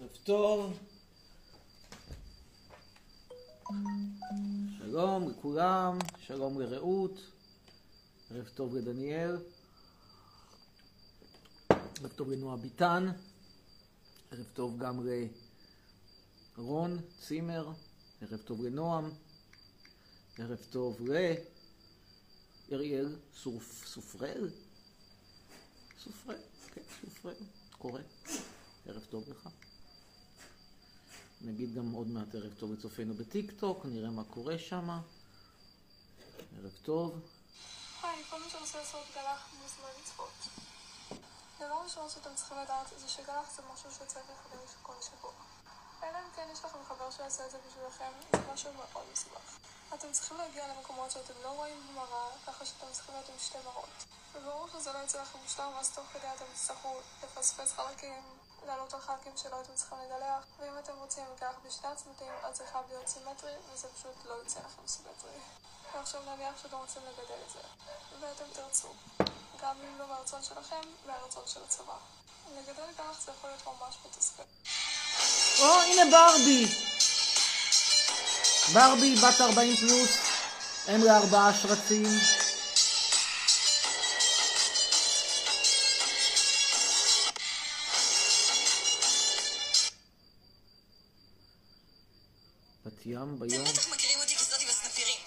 ערב טוב. שלום לכולם, שלום לרעות, ערב טוב לדניאל, ערב טוב לנועה ביטן, ערב טוב גם לרון צימר, ערב טוב לנועם, ערב טוב לאריאל סופ... סופרל? סופרל, כן, סופרל, קורא. ערב טוב לך. נגיד גם עוד מעט ערב טוב לצופינו בטיק טוק, נראה מה קורה שם. ערב טוב. היי, כל מי שרוצה לעשות גלח מוזמן לצפות. דבר ראשון שאתם צריכים לדעת זה שגלח זה משהו שצריך לחדש כל שבוע. אלא אם כן יש לכם חבר שיעשה את זה בשבילכם, זה משהו מאוד מסובך. אתם צריכים להגיע למקומות שאתם לא רואים במראה, ככה שאתם צריכים להיות עם שתי מראות. וברור שזה לא יצא לכם מושלם, אז תוך כדי אתם תצטרכו לפספס חלקים, לעלות על חלקים שלא הייתם צריכים לגלח, ואם אתם רוצים לגלח בשני הצמתים, אז זה חייב להיות סימטרי, וזה פשוט לא יוצא לכם סימטרי. ועכשיו נניח שאתם רוצים לגדל את זה, ואתם תרצו, גם אם לא מהרצון שלכם, מהרצון של הצבא. לגדל גלח זה יכול להיות ממש מתסכל. או, הנה ברבי! ברבי, בת 40 פלוס, אם לארבעה שרצים. ים ביום. אתם בטח מכירים אותי כזאתי בסנפירים,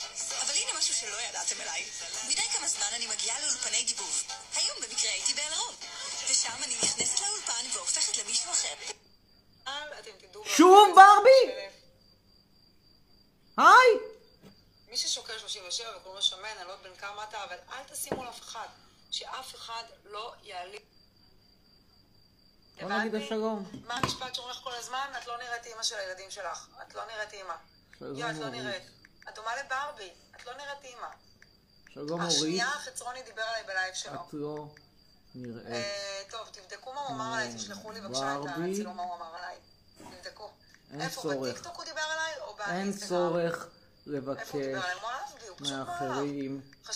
אבל הנה משהו שלא ידעתם עליי. מדי כמה זמן אני מגיעה לאולפני דיבוב. היום במקרה הייתי באלרום. ושם אני נכנסת לאולפן והופכת למישהו אחר. שוב ברבי? היי! מי ששוקל 37 וקוראים לו שמן, אני לא יודעת בן כמה אתה, אבל אל תשימו לאף אחד. שאף אחד לא יעלים. בוא נגיד הבנתי? שלום. מה המשפט שאומרים לך כל הזמן? את לא נראית אימא של הילדים שלך. את לא נראית אימא. שלום, יו, את לא. נראית. את דומה לברבי. את לא נראית אימא. שלום אורית, השנייה החצרוני דיבר עליי בלייב שלו. את לא נראית. אה, טוב, תבדקו מה הוא אמר עליי, תשלחו לי בבקשה את. הצילום מה הוא אמר עליי. תבדקו. אין איפה, צורך. בטיקטוק הוא דיבר עליי או אין באינסטגרם? צורך הוא דיבר לבקש. מאחרים מה?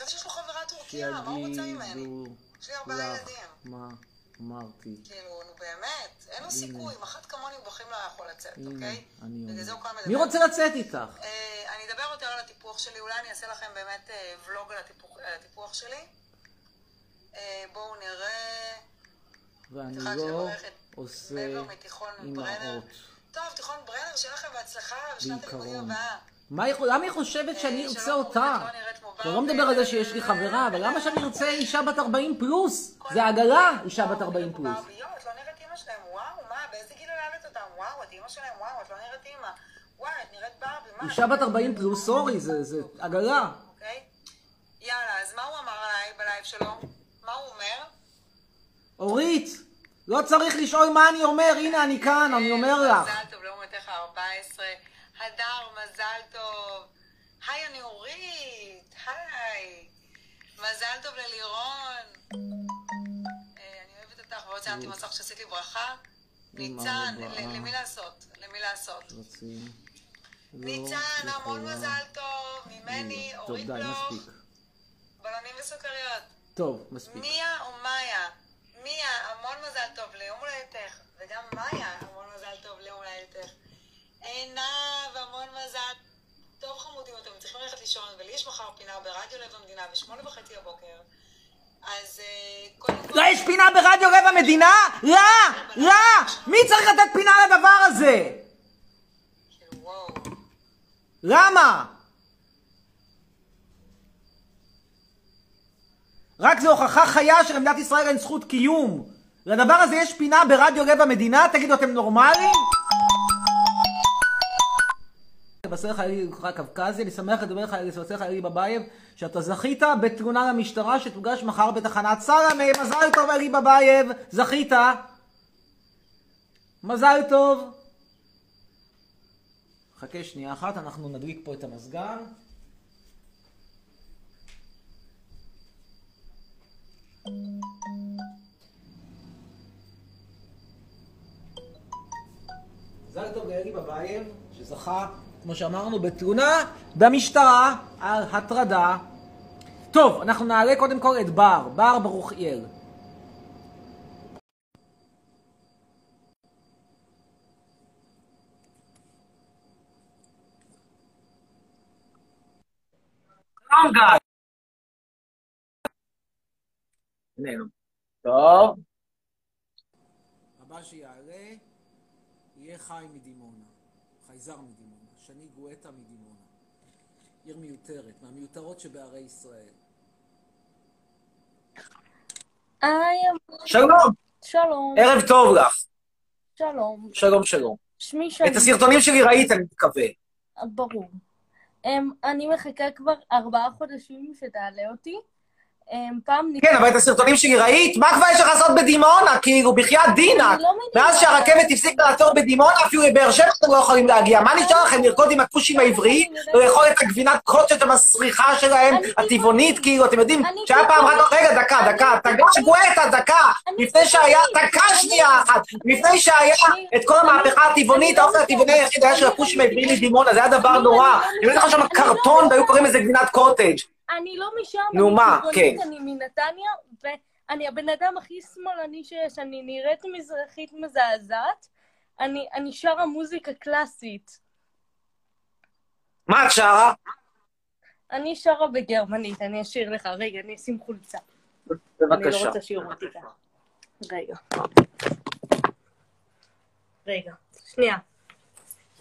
שיגידו לך ילדים. מה אמרתי. כאילו, נו באמת, אין לו. סיכוי, אם אחת כמוני בחיים לא יכול לצאת, אוקיי? בגלל זה הוא מדבר. מי רוצה לצאת איתך? אה, אני אדבר יותר על הטיפוח שלי, אולי אני אעשה לכם באמת אה, ולוג על הטיפוח- שלי. אה, בואו נראה. ואני לא עושה. אימהות. טוב, תיכון ברנר, שיהיה לכם בהצלחה בשנת הלימודים. הבאה. מה היא- למה היא חושבת שאני אה, ארצה אותה? אורית, לא לא. מדבר על זה שיש לי חברה, אבל למה שאני ארצה אישה בת 40 פלוס? זה עגלה, אישה בת 40 פלוס. לא לא? אישה בת 40 פלוס, סורי, זה עגלה. אוקיי? יאללה, אז מה הוא אמר עליי בלייב שלו? מה הוא אומר? אורית, לא צריך לשאול מה אני אומר, הנה אני כאן, אני אומר לך. מזל טוב ליום הולדתך ה-14. הדר, מזל טוב. היי, אני אורית. היי. מזל טוב ללירון. אה, אני אוהבת אותך, ועוד ציינתי מסך שעשית לי ברכה. ניצן, למי לעשות? למי לעשות? לא ניצן, המון. מזל טוב. ממני, אורית בלוך. בלונים וסוכריות. טוב, מספיק. מיה או מאיה? מיה, המון מזל טוב ליום הולדתך. וגם מאיה, המון מזל טוב ליום הולדתך. עינב, המון מזל. טוב חמודים, אתם צריכים ללכת לישון, ולי יש מחר פינה ברדיו לב המדינה בשמונה וחצי הבוקר. אז אה, קודם כל... לא, יש פינה ברדיו רבע מדינה? לא! לא! מי צריך לתת פינה לדבר הזה? כאילו. למה? רק זו הוכחה חיה שלמדינת ישראל אין זכות קיום. לדבר הזה יש פינה ברדיו רבע מדינה? תגידו, אתם נורמלים? לבשר חיילי קווקזי, אני שמח לדבר לך, לבשר חיילי בבייב, שאתה זכית בתלונה למשטרה שתוגש מחר בתחנת סלמה, מזל טוב אלי בבייב, זכית. מזל טוב. חכה שנייה אחת, אנחנו נדליק פה את המזגן. מזל טוב לאלי בבייב, שזכה, כמו שאמרנו, בתלונה במשטרה על הטרדה. טוב, אנחנו נעלה קודם כל את בר, בר ברוכיאל. שלום טוב. הבא שיעלה יהיה חי מדימונה, חייזר מדימונה. שני גואטה מדימונה. עיר מיותרת, מהמיותרות שבערי ישראל. היי, שלום, שלום, ערב טוב לך. שלום. שלום, שלום. שמי שני, את הסרטונים שלי ראית, אני מקווה. ברור. אמ, אני מחכה כבר ארבעה חודשים שתעלה אותי. אמ, פעם כן, אבל את הסרטונים שלי ראית? מה כבר יש לך לעשות בדימונה? כאילו, בחייאת לא מבינה. מאז שהרכבת הפסיקה לעצור בדימונה, אפילו לבאר שבע אתם לא יכולים להגיע. מה נשאר לכם, לרקוד עם הכושים העבריים? לאכול את הגבינת קוטג' המסריחה שלהם, הטבעונית, כאילו, אתם יודעים, שהיה פעם רק... טבעונית. רגע, דקה, דקה, תגש. גואטה, דקה. לפני שהיה... דקה שנייה אחת. לפני שהיה את כל המהפכה הטבעונית, לא האוכל הטבעוני. היחיד היה של הכושים העבריים מדימונה, זה היה דבר נורא. נותן לך שם לא קרטון. והיו קוראים לזה גבינת קוטג'. אני לא משם, נו, אני מה? כן. אני מנתניה, ואני הבן אדם הכי שמאלני שיש, אני נראית מזרחית מזעזעת. אני אני שרה מוזיקה קלאסית. מה את שרה? אני שרה בגרמנית, אני אשאיר לך. רגע, אני אשים חולצה. אני לא בבקשה. רוצה שיראו אותי. רגע. רגע, שנייה.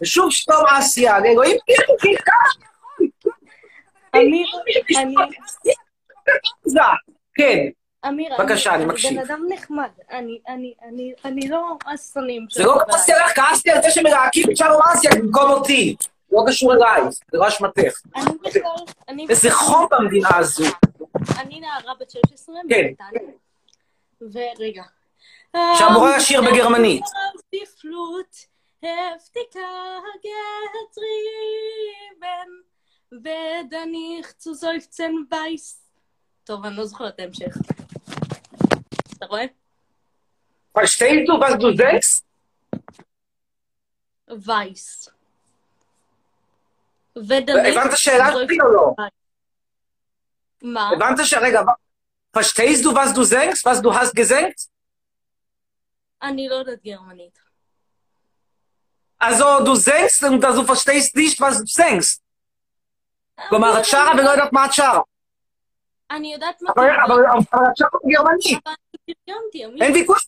ושוב שלום אסיה, אלוהים תראה, כמה אמיר, אני. כן, אמיר, בבקשה, אני מקשיב. בן אדם נחמד. אני, אני, אני, אני לא השונאים זה לא כעסתי עליך, כעסתי על זה שמלהקים את שלום אסיה במקום אותי. לא קשור אליי, זה לא אשמתך. אני בכלל, אני איזה חום במדינה הזו. אני נערה בת 16 כן. ורגע. שאמורה לשיר בגרמנית. Die Flut weder nicht zu seufzen weiß. טוב, אני לא זוכרת את ההמשך. אתה רואה? Was du sagst? וייס. הבנת שאלה שלי או לא? מה? הבנת שרגע, verstehst du, was du sagst? was du hast gesagt? אני לא יודעת גרמנית. Du sagst und du verstehst nicht, was du sagst. כלומר, את שרה ולא יודעת מה את שרה. אני יודעת מה אבל את שרה בגרמנית. אין ויכוח.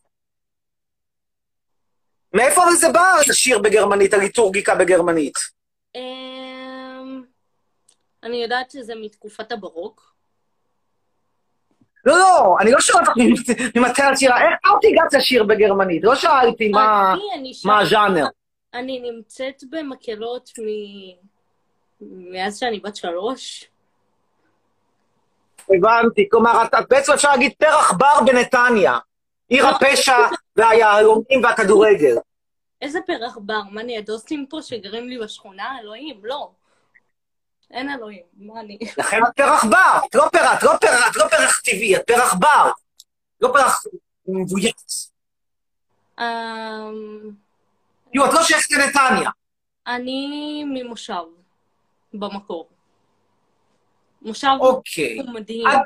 מאיפה זה בא, השיר בגרמנית, הליטורגיקה בגרמנית? אמ, אני יודעת שזה מתקופת הברוק. לא, לא, אני לא שואל אותך ממתי את שירה, איך את הגעת לשיר בגרמנית? לא שאלתי מה- הז'אנר. אני נמצאת במקהלות מ... מאז שאני בת שלוש. הבנתי, כלומר, את, את בעצם אפשר להגיד פרח בר בנתניה. עיר הפשע והיהלומים והכדורגל. איזה פרח בר, מה אני הדוסים פה שגרים לי בשכונה? אלוהים, לא. אין אלוהים, מה אני... לכן את פרח בר, את לא פרח, את לא פרח, את לא פרח טבעי, את פרח בר. לא פרח מבויץ. אמ, כאילו, את לא שייכת לנתניה. אני ממושב, במקור. מושב אוקיי. הוא מדהים. אג-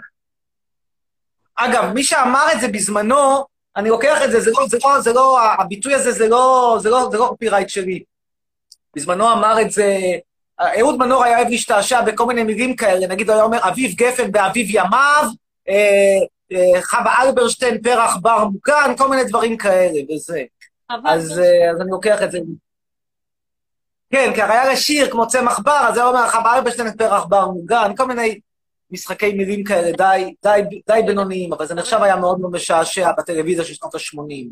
אגב, מי שאמר את זה בזמנו, אני לוקח את זה, זה לא, זה לא, זה לא, הביטוי הזה זה לא, זה לא, זה לא קופירייט שלי. בזמנו אמר את זה, אהוד מנור היה אוהב להשתעשע בכל מיני מילים כאלה, נגיד הוא היה אומר אביב גפן באביב ימיו, אה, אה, חווה אלברשטיין פרח בר מוגן, כל מיני דברים כאלה, וזה. אבל אז, אה, אז אני לוקח את זה. כן, כי הרי היה לשיר כמו צמח בר, אז היה אומר חווה אלברשטיין פרח בר מוגן, כל מיני משחקי מילים כאלה די, די, די בינוניים, אבל זה נחשב היה מאוד מאוד משעשע בטלוויזיה של שנות ה-80.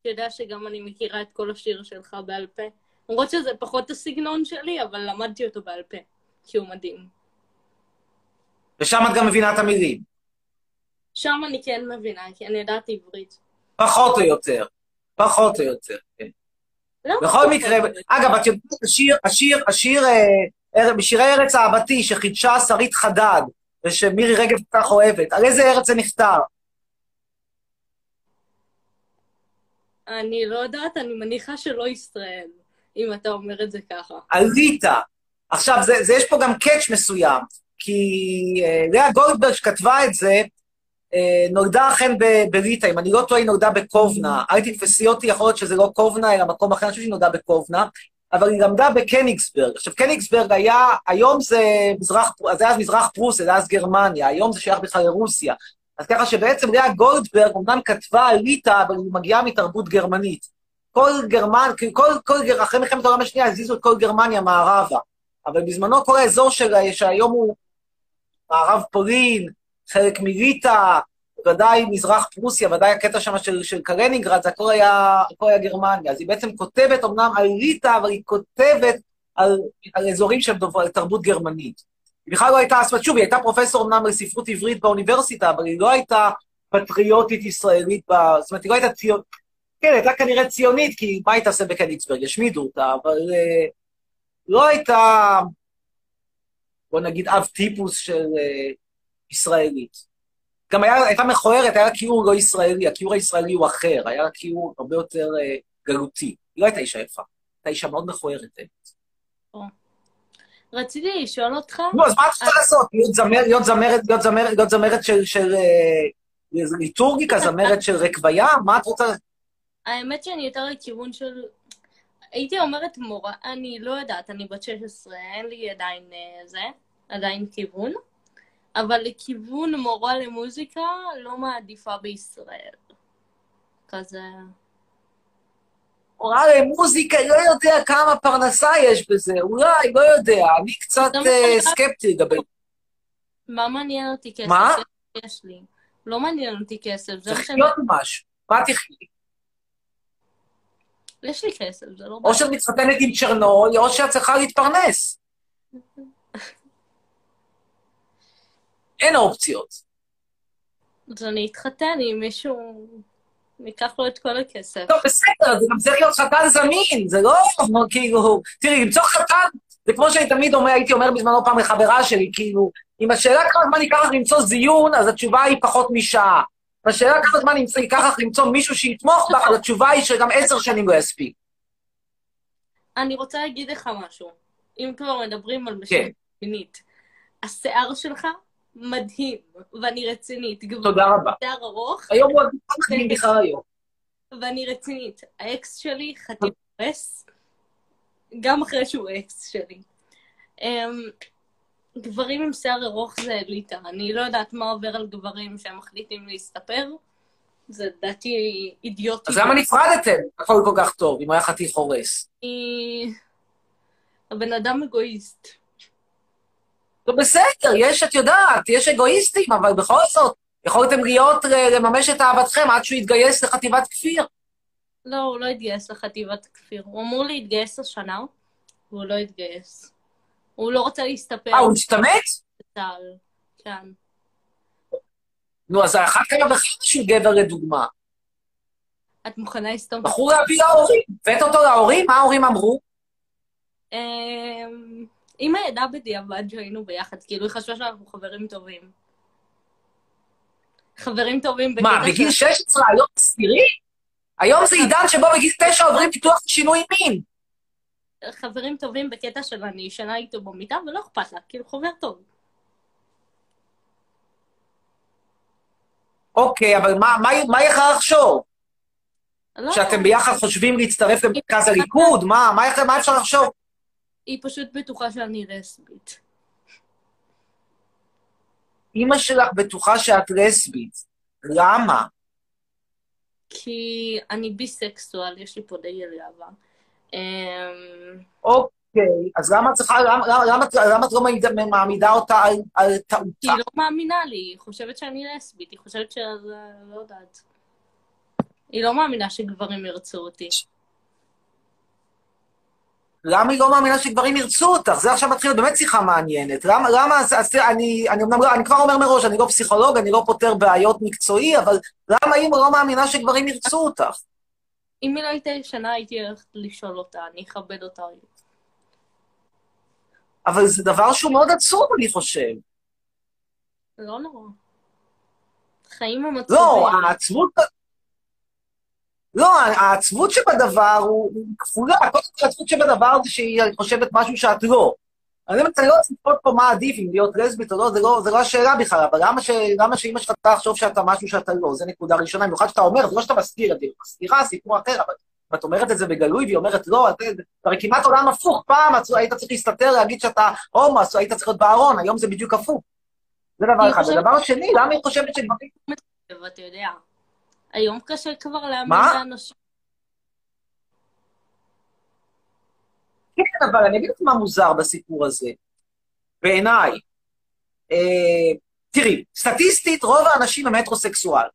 אתה יודע שגם אני מכירה את כל השיר שלך בעל פה. למרות שזה פחות הסגנון שלי, אבל למדתי אותו בעל פה, כי הוא מדהים. ושם את גם מבינה את המילים, שם אני כן מבינה, כי אני יודעת עברית. פחות או יותר. פחות או יותר, כן. לא בכל מקרה. אגב, את יודעת, השיר, השיר, השיר, אה, בשירי ארץ אהבתי, שחידשה שרית חדד, ושמירי רגב כל כך אוהבת, על איזה ארץ זה נכתב? אני לא יודעת, אני מניחה שלא ישראל, אם אתה אומר את זה ככה. על ליטא. עכשיו, זה, זה, יש פה גם קאץ' מסוים, כי אה, לאה גולדברג שכתבה את זה, נולדה אכן בליטא, אם אני לא טועה, היא נולדה בקובנה. אל תתפסי אותי, יכול להיות שזה לא קובנה, אלא מקום אחר, אני חושב שהיא נולדה בקובנה. אבל היא למדה בקניגסברג. עכשיו, קניגסברג היה, היום זה מזרח, זה היה מזרח פרוסיה, זה אז גרמניה, היום זה שייך בכלל לרוסיה. אז ככה שבעצם לאה גולדברג אומנם כתבה על ליטא, אבל היא מגיעה מתרבות גרמנית. כל גרמן, כל, כל, אחרי מלחמת העולם השנייה הזיזו את כל גרמניה מערבה. אבל בזמנו כל האזור של, שהיום הוא מערב פולין, חלק מליטא, ודאי מזרח פרוסיה, ודאי הקטע שם של, של קלינינגרד, זה הכל היה, הכל היה גרמניה. אז היא בעצם כותבת אמנם על ליטא, אבל היא כותבת על, על אזורים של דובר, תרבות גרמנית. היא בכלל לא הייתה, זאת שוב, היא הייתה פרופסור אמנם לספרות עברית באוניברסיטה, אבל היא לא הייתה פטריוטית ישראלית, ב... זאת אומרת, היא לא הייתה ציונית, כן, הייתה כנראה ציונית, כי מה היא תעשה בקניגסברג? ישמידו אותה, אבל uh, לא הייתה, בוא נגיד, אב טיפוס של uh, ישראלית. גם היה, הייתה מכוערת, היה כיעור לא ישראלי, הכיעור הישראלי הוא אחר, היה כיעור הרבה יותר uh, גלותי. היא לא הייתה אישה יפה, הייתה אישה מאוד מכוערת. רציתי לשאול אותך... נו, אז מה את רוצה לעשות? להיות זמרת, להיות זמרת, להיות זמרת, להיות זמרת של, של uh, ליטורגיקה, זמרת של רקביה? מה את רוצה? האמת שאני יותר לכיוון של... הייתי אומרת מורה, אני לא יודעת, אני בת 16, אין לי עדיין uh, זה, עדיין כיוון. אבל לכיוון מורה למוזיקה לא מעדיפה בישראל. כזה... מורה למוזיקה, לא יודע כמה פרנסה יש בזה, אולי, לא יודע, אני קצת uh, סקפטי לגבי... מה מעניין אותי כסף? מה? יש לי. לא מעניין אותי כסף, זה צריך להיות משהו. מה תחי? יש לי כסף, זה לא... או שאת מתחתנת עם צ'רנול, או שאת צריכה להתפרנס. אין אופציות. אז אני אתחתן עם מישהו, ניקח לו את כל הכסף. טוב, בסדר, זה גם צריך להיות חתן זמין, זה לא כאילו... תראי, למצוא חתן, זה כמו שאני תמיד אומר, הייתי אומר בזמנו פעם לחברה שלי, כאילו, אם השאלה כמה זמן ייקח לך למצוא זיון, אז התשובה היא פחות משעה. והשאלה כמה זמן ייקח לך למצוא מישהו שיתמוך בך, אז התשובה היא שגם עשר שנים לא יספיק. אני רוצה להגיד לך משהו. אם כבר מדברים על משימה מינית, השיער שלך מדהים, ואני רצינית. תודה רבה. שיער ארוך. היום הוא מדהים בכלל היום. ואני רצינית. האקס שלי חטיב הורס, גם אחרי שהוא אקס שלי. גברים עם שיער ארוך זה אליטה. אני לא יודעת מה עובר על גברים שהם מחליטים להסתפר. זה לדעתי אידיוטי. אז למה נפרדתם? הכל כל כך טוב, אם היה חתיך הורס. הבן אדם אגואיסט. לא בסדר, יש, את יודעת, יש אגואיסטים, אבל בכל זאת, יכולתם להיות, לממש את אהבתכם עד שהוא יתגייס לחטיבת כפיר. לא, הוא לא התגייס לחטיבת כפיר. הוא אמור להתגייס השנה, והוא לא התגייס. הוא לא רוצה להסתפר. אה, הוא השתמט? בצה"ל, כן. נו, אז אחת כמה וכמה שהוא גבר לדוגמה. את מוכנה לסתום? בחור להביא להורים. הבאת אותו להורים? מה ההורים אמרו? אמא ידעה בדיעבד שהיינו ביחד, כאילו היא חשבה שאנחנו חברים טובים. חברים טובים מה, בגיל 16, היום עשירי? היום זה עידן שבו בגיל 9 עוברים פיתוח שינוי מין. חברים טובים בקטע של אני ישנה איתו במיטה, ולא אכפת לה, כאילו חבר טוב. אוקיי, אבל מה, מה, מה יכולה לחשוב? לא, שאתם ביחד חושבים להצטרף למרכז הליכוד? מה, מה, מה אפשר לחשוב? היא פשוט בטוחה שאני לסבית. אימא שלך בטוחה שאת לסבית. למה? כי אני ביסקסואל, יש לי פה דגל גאווה. אמ, אוקיי, אז למה את צריכה, למה, למה, למה את לא מעמידה אותה על, על טעותה? היא לא מאמינה לי, היא חושבת שאני לסבית, היא חושבת ש... לא יודעת. היא לא מאמינה שגברים ירצו אותי. למה היא לא מאמינה שגברים ירצו אותך? זה עכשיו מתחיל באמת שיחה מעניינת. למה, למה, אז, אז אני, אני, אני, אני כבר אומר מראש, אני לא פסיכולוג, אני לא פותר בעיות מקצועי, אבל למה היא לא מאמינה שגברים ירצו אותך? אם היא לא הייתה ישנה, הייתי הולכת לשאול אותה, אני אכבד אותה. אבל זה דבר שהוא מאוד עצוב, אני חושב. לא נורא. חיים הם עצובים. לא, העצבות... לא, העצבות שבדבר הוא כפולה. קודם כל, העצבות שבדבר זה שהיא חושבת משהו שאת לא. אני באמת, אני לא רוצה לצפות פה מה עדיף, אם להיות לסבית או לא, זה לא, זה לא השאלה בכלל, אבל למה, ש, למה שאימא שלך תחשוב שאתה משהו שאתה לא? זה נקודה ראשונה, במיוחד שאתה אומר, זה לא שאתה מסתיר את זה, מסתירה סיפור אחר, אבל ואת אומרת את זה בגלוי, והיא אומרת, לא, את- זה הרי כמעט עולם הפוך, פעם את- היית צריך להסתתר, להגיד שאתה הומו, היית צריך להיות בארון, היום זה בדיוק הפוך. זה דבר אחד. ודבר שני, למה היא חושבת שגברים... ואתה יודע, היום קשה כבר להאמין? לאנשים. כן, אבל אני אגיד לך מה מוזר בסיפור הזה, בעיניי. אה, תראי, סטטיסטית, רוב האנשים הם הטרוסקסואל.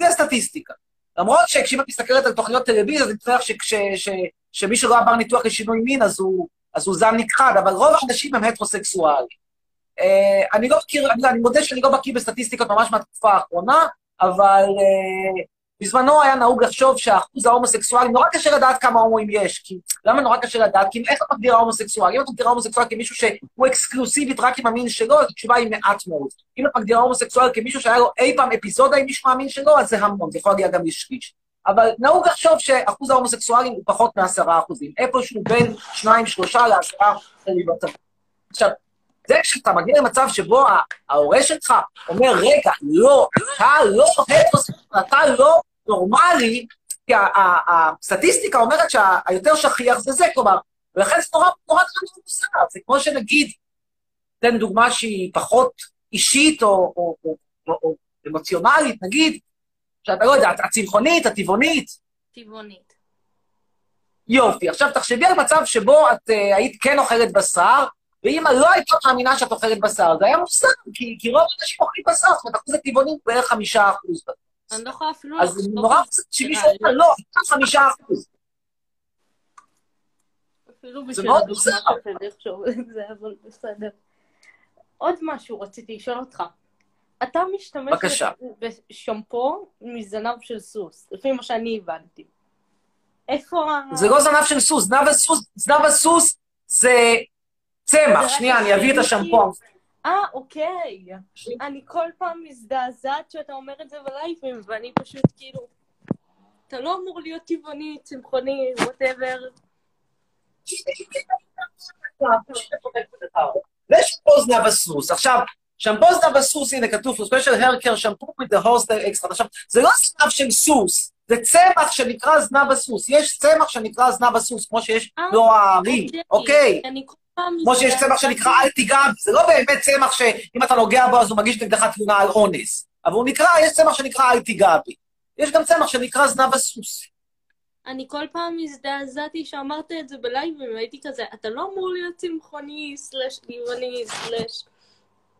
זה הסטטיסטיקה. למרות שכשאם את מסתכלת על תוכניות טלוויזיה, זה מצטער שמי שלא עבר ניתוח לשינוי מין, אז הוא, אז הוא זן נכחד, אבל רוב האנשים הם הטרוסקסואלים. אה, אני לא מכיר, אני, אני מודה שאני לא בקיא בסטטיסטיקות ממש מהתקופה האחרונה, אבל אה, בזמנו היה נהוג לחשוב שהאחוז ההומוסקסואלים, נורא קשה לדעת כמה הומואים יש, כי למה נורא קשה לדעת? כי איך אתה מגדיר ההומוסקסואל? אם אתה מגדיר ההומוסקסואל כמישהו שהוא אקסקלוסיבית רק עם המין שלו, אז התשובה היא מעט מאוד. אם אתה מגדיר ההומוסקסואל כמישהו שהיה לו אי פעם אפיזודה עם מישהו מהמין שלו, אז זה המון, זה יכול להגיע גם לשליש. אבל נהוג לחשוב שאחוז ההומוסקסואלים הוא פחות מעשרה אחוזים, איפשהו בין שניים, שלושה לעשרה אחוזים. עכשיו, זה כשאתה מגיע למצב שבו ההורה שלך אומר, רגע, לא, אתה לא הטרוסקסואל, אתה לא נורמלי, כי הסטטיסטיקה אומרת שהיותר שכיח זה זה, כלומר, ולכן זה נורא נורא נורא מוזר. זה כמו שנגיד, תן דוגמה שהיא פחות אישית או, או, או, או, או אמוציונלית, נגיד, שאתה לא יודע, הצמחונית, הטבעונית, טבעונית. יופי. עכשיו תחשבי על מצב שבו את uh, היית כן אוכלת בשר, ואמא לא הייתה מאמינה שאת אוכלת בשר, זה היה מוזר, כי, כי רוב האנשים אוכלים בשר, זאת אומרת, אחוז הטבעונים הוא בערך חמישה אחוז. אני לא יכולה אפילו אז זה נורא מוזר שמישהו אומר, לא, אתה חמישה אחוז. אפילו זה בשביל מאוד הדוגמה מוזר. קשה לחשוב על זה, אבל בסדר. עוד משהו רציתי לשאול אותך. אתה משתמש בבקשה. בשמפו מזנב של סוס, לפי מה שאני הבנתי. איפה ה... זה לא זנב של סוס, זנב הסוס, זנב הסוס זה צמח. שנייה, אני אביא את השמפו. אה, אוקיי. אני כל פעם מזדעזעת שאתה אומר את זה בלייבים, ואני פשוט כאילו... אתה לא אמור להיות טבעוני, צמחוני, ווטאבר. זה שמפו זנב הסוס. עכשיו, שמפו זנב הסוס, הנה כתוב special hair care shampoo with the horse extra. עכשיו, זה לא זנב של סוס, זה צמח שנקרא זנב הסוס. יש צמח שנקרא זנב הסוס, כמו שיש אה, לו הארי, אוקיי? כמו שיש צמח שנקרא אל תיגע. זה לא באמת צמח שאם אתה נוגע בו אז הוא מגיש נגדך תלונה על אונס. אבל הוא נקרא, יש צמח שנקרא אל תיגע בי. יש גם צמח שנקרא זנב הסוס. אני כל פעם הזדעזעתי שאמרת את זה בלייבים, והייתי כזה, אתה לא אמור להיות צמחוני, סלאש טבעוני, סלאש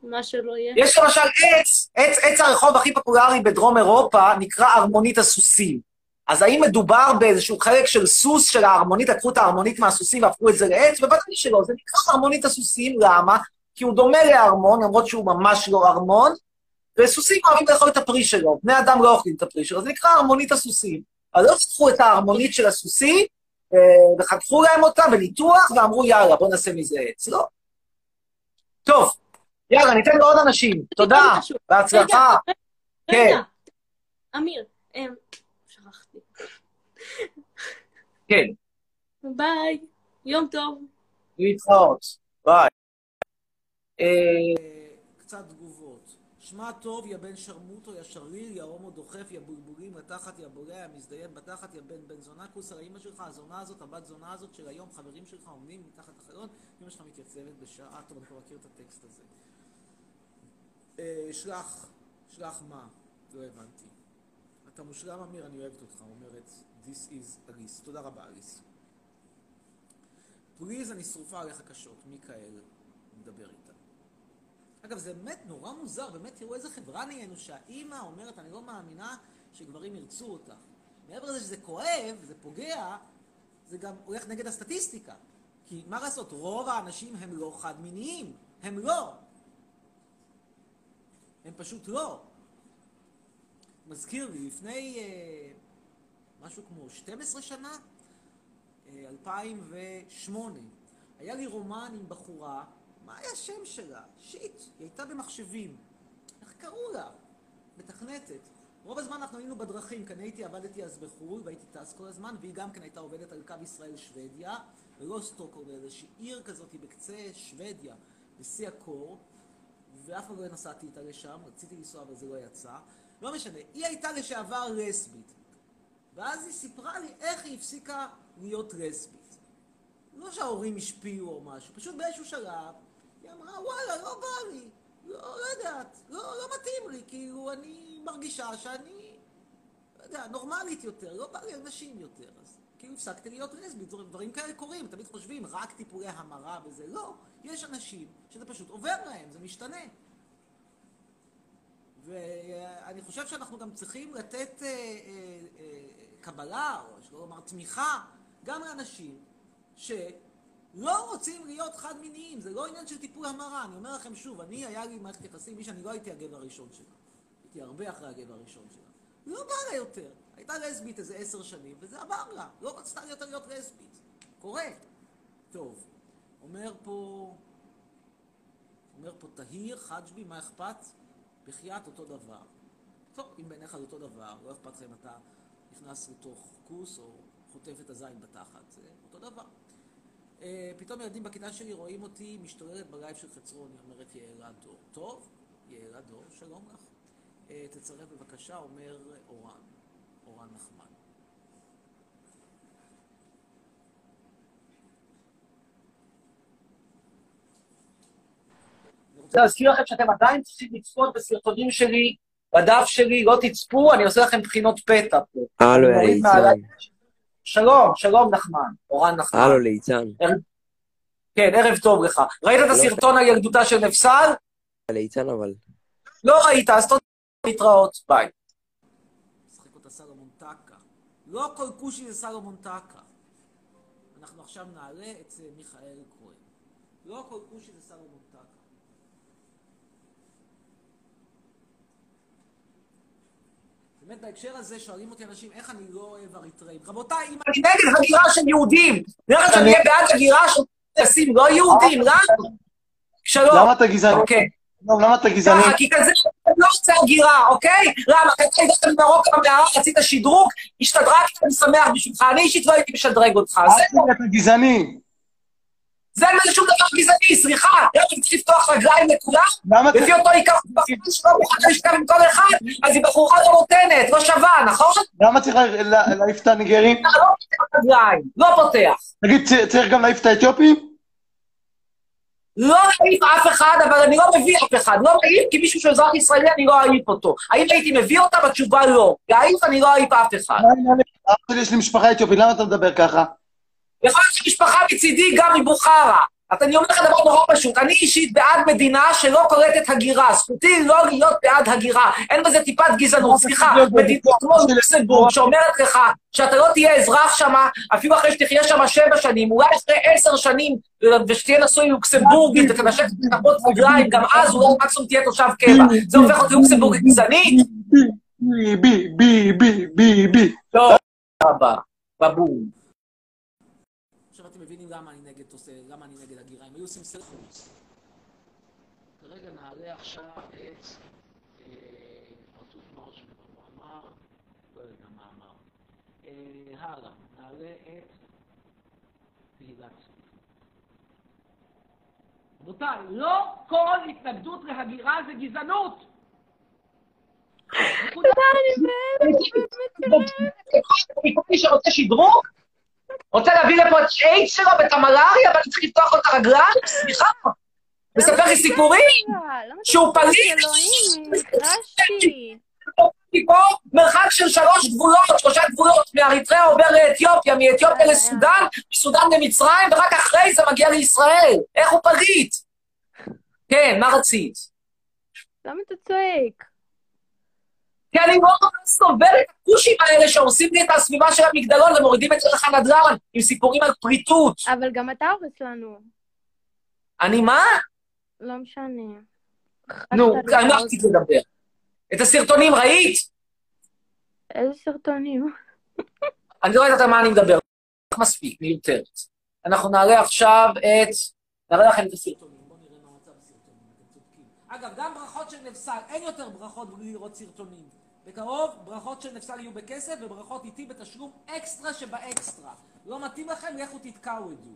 מה שלא יהיה. יש למשל עץ, עץ, עץ הרחוב הכי פופולרי בדרום אירופה נקרא ארמונית הסוסים. אז האם מדובר באיזשהו חלק של סוס של הארמונית, לקחו את הארמונית מהסוסים והפכו את זה לעץ? בוודאי שלא, זה נקרא ארמונית הסוסים, למה? כי הוא דומה לארמון, למרות שהוא ממש לא ארמון, וסוסים אוהבים לאכול את הפרי שלו, בני אדם לא אוכלים את הפרי שלו, זה נקרא ארמונית הסוסים. אז לא לקחו את הארמונית של הסוסים, אה, וחתכו להם אותה בניתוח, ואמרו, יאללה, בוא נעשה מזה עץ. לא. טוב, יאללה, ניתן לעוד אנשים. תודה. בהצלחה. כן. רגע, אמיר, אמ, שכחתי. כן, ביי, יום טוב. להתראות. ביי. אה, קצת תגובות. שמע טוב, יא בן שרמוטו, יא שריר, יא הומו דוחף, יא בולבולים לתחת, יא בולע, יא מזדיין בתחת, יא בן בן זונה, כוס על האמא שלך, הזונה הזאת, הבת זונה הזאת של היום, חברים שלך עומדים מתחת לחלון, אמא שלך מתייצבת בשעה, טוב, אני כבר מכיר את הטקסט הזה. אה, שלח, שלח מה? לא הבנתי. אתה מושלם, אמיר, אני אוהבת אותך, אומרת, This is אליס. תודה רבה, אליס. פליז, אני שרופה עליך קשות, מיכאל מדבר איתה. אגב, זה באמת נורא מוזר, באמת תראו איזה חברה נהיינו שהאימא אומרת, אני לא מאמינה שגברים ירצו אותך. מעבר לזה שזה כואב, זה פוגע, זה גם הולך נגד הסטטיסטיקה. כי מה לעשות, רוב האנשים הם לא חד-מיניים, הם לא. הם פשוט לא. מזכיר לי, לפני אה, משהו כמו 12 שנה, אה, 2008, היה לי רומן עם בחורה, מה היה השם שלה? שיט, היא הייתה במחשבים. איך קראו לה? מתכנתת. רוב הזמן אנחנו היינו בדרכים, כי אני הייתי, עבדתי אז בחו"ל והייתי טס כל הזמן, והיא גם כן הייתה עובדת על קו ישראל-שוודיה, ולא סטוקהולם, איזושהי עיר כזאת בקצה שוודיה, בשיא הקור, ואף פעם לא נסעתי איתה לשם, רציתי לנסוע אבל זה לא יצא. לא משנה, היא הייתה לשעבר לסבית. ואז היא סיפרה לי איך היא הפסיקה להיות לסבית. לא שההורים השפיעו או משהו, פשוט באיזשהו שלב היא אמרה, וואלה, לא בא לי, לא, לא יודעת, לא, לא מתאים לי, כאילו, אני מרגישה שאני, לא יודע, נורמלית יותר, לא בא לי על נשים יותר, אז כאילו הפסקתי להיות דברים, דברים כאלה קורים, תמיד חושבים, רק טיפולי המרה וזה, לא, יש אנשים שזה פשוט עובר להם, זה משתנה. ואני חושב שאנחנו גם צריכים לתת אה, אה, אה, קבלה, או שלא לומר תמיכה, גם לאנשים שלא רוצים להיות חד-מיניים, זה לא עניין של טיפול המרה. אני אומר לכם שוב, אני, היה לי מערכת יחסים, מי שאני לא הייתי הגבר הראשון שלה. הייתי הרבה אחרי הגבר הראשון שלה. לא בא לה יותר. הייתה לסבית איזה עשר שנים, וזה עבר לה. לא רצתה יותר להיות לסבית. קורה. טוב, אומר פה, אומר פה תהיר, חג'בי, מה אכפת? בחייאת אותו דבר. טוב, אם בעיניך זה אותו דבר, לא אכפת לך אם אתה נכנס לתוך כוס או חוטף את הזין בתחת, זה אותו דבר. Uh, פתאום ילדים בכיתה שלי רואים אותי משתוללת בלייב של חצרוני, אומרת יעלה דור. טוב, יעלה דור, שלום לך. Uh, תצרף בבקשה, אומר אורן, אורן נחמן. רוצה להזכיר לכם שאתם עדיין צריכים לצפות בסרטונים שלי, בדף שלי, לא תצפו, אני עושה לכם בחינות פתע פה. הלו, ליצן. שלום, שלום נחמן, אורן נחמן. הלו, ליצן. כן, ערב טוב לך. ראית את הסרטון על ילדותה של נפסל? ליצן אבל. לא ראית, אז תודה, להתראות, ביי. משחק אותה סלומון טקה. לא כל כושי זה סלומון טקה. אנחנו עכשיו נעלה את מיכאל כהן. לא כל כושי זה סלומון טקה. באמת בהקשר הזה שואלים אותי אנשים איך אני לא אוהב אריתראים. רבותיי, אם אני נגד הגירה של יהודים, נראה שאני אהיה בעד הגירה של טייסים, לא יהודים, רק... שלום. למה אתה גזעני? אוקיי. שלום, למה אתה גזעני? ככה, כי כזה לא רוצה הגירה, אוקיי? למה? כי אתה הגעת ממרוקו במערה, רצית שדרוג, השתדרגת, אני שמח בשבילך. אני אישית לא הייתי משדרג אותך. אל זה- תגיד אתה גזעני. זה אין בזה שום דבר גזעני, סליחה. למה אני צריך לפתוח רגליים לכולם? לפי אותו עיקר בחורה שלא מוכנה לשכב עם כל אחד, אז היא בחורה לא נותנת, לא שווה, נכון? למה צריך לה- לה- להעיף את הניגרים? לא פותח רגליים, לא פותח. תגיד, צריך גם להעיף את האתיופים? לא אעיף אף אחד, אבל אני לא מביא אף אחד. לא מעיף, כי מישהו שהוא אזרח ישראלי, אני לא אעיף אותו. האם הייתי מביא אותה? בתשובה לא. להעיף, אני לא אעיף אף אחד. יש לי משפחה אתיופית, למה אתה מדבר ככה? יכול להיות שמשפחה מצידי גם מבוכרה. אז אני אומר לך דבר נורא פשוט, אני אישית בעד מדינה שלא קולטת הגירה. זכותי לא להיות בעד הגירה. אין בזה טיפת גזענות. סליחה, מדינה כמו לוקסמבורג שאומרת לך שאתה לא תהיה אזרח שם, אפילו אחרי שתחיה שם שבע שנים, אולי אחרי עשר שנים, ושתהיה נשוי לוקסמבורגית ותנשק בכפות רגליים, גם אז אולי מקסימום תהיה תושב קבע. זה הופך אותי לוקסמבורגית גזענית? בי, בי, בי, בי, בי, בי. לא. אבא, בבום. עכשיו אתם מבינים למה אני נגד תוספת, למה אני נגד הגירה. הם היו עושים סרט חוץ. כרגע נעלה עכשיו את אה, פרצוף מראש במאמר, לא יודע מה אמר. אה, הלאה, נעלה את תהילת צבי. רבותיי, לא כל התנגדות להגירה זה גזענות. מי שרוצה שדרוג, רוצה להביא לפה את איידס שלו ואת המלאריה, ואני צריך לפתוח לו את הרגליים? סליחה. מספר לי סיפורים? למה שהוא פליט? נדרשתי. מפה מרחק של שלוש גבולות, שלושה גבולות, מאריתריאה עובר לאתיופיה, מאתיופיה לסודאן, מסודאן למצרים, ורק אחרי זה מגיע לישראל. איך הוא פליט? כן, מה רצית? למה אתה צועק? כי אני לא סובל את הכושים האלה שהורסים לי את הסביבה של המגדלון ומורידים את ערך הנדל"ן עם סיפורים על פריטות. אבל גם אתה הורס לנו. אני מה? לא משנה. נו, אני לא רציתי לדבר. את הסרטונים ראית? איזה סרטונים? אני לא יודעת על מה אני מדבר. מספיק, מיותרת. אנחנו נעלה עכשיו את... נראה לכם את הסרטונים. בואו נראה מה מצב הסרטונים, אתם צודקים. אגב, גם ברכות של נפסל, אין יותר ברכות בלי לראות סרטונים. בקרוב, ברכות של נפסל יהיו בכסף, וברכות איתי בתשלום אקסטרה שבאקסטרה. לא מתאים לכם, לכו תתקעו את זה.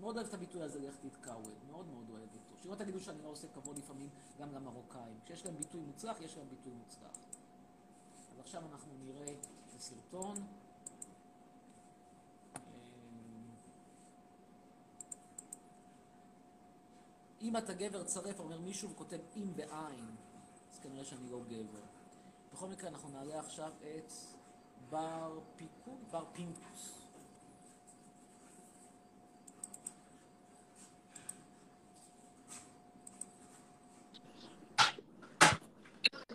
מאוד אוהב את הביטוי הזה, לך תתקעו את זה. מאוד מאוד אוהב אותו. שלא תגידו שאני לא עושה כבוד לפעמים גם למרוקאים. כשיש להם ביטוי מוצלח, יש להם ביטוי מוצלח. אז ועכשיו אנחנו נראה את הסרטון. אם אתה גבר צרף, אומר מישהו וכותב אם בעין, אז כנראה שאני לא גבר. בכל מקרה, אנחנו נעלה עכשיו את בר פיקוד, בר פינקוס.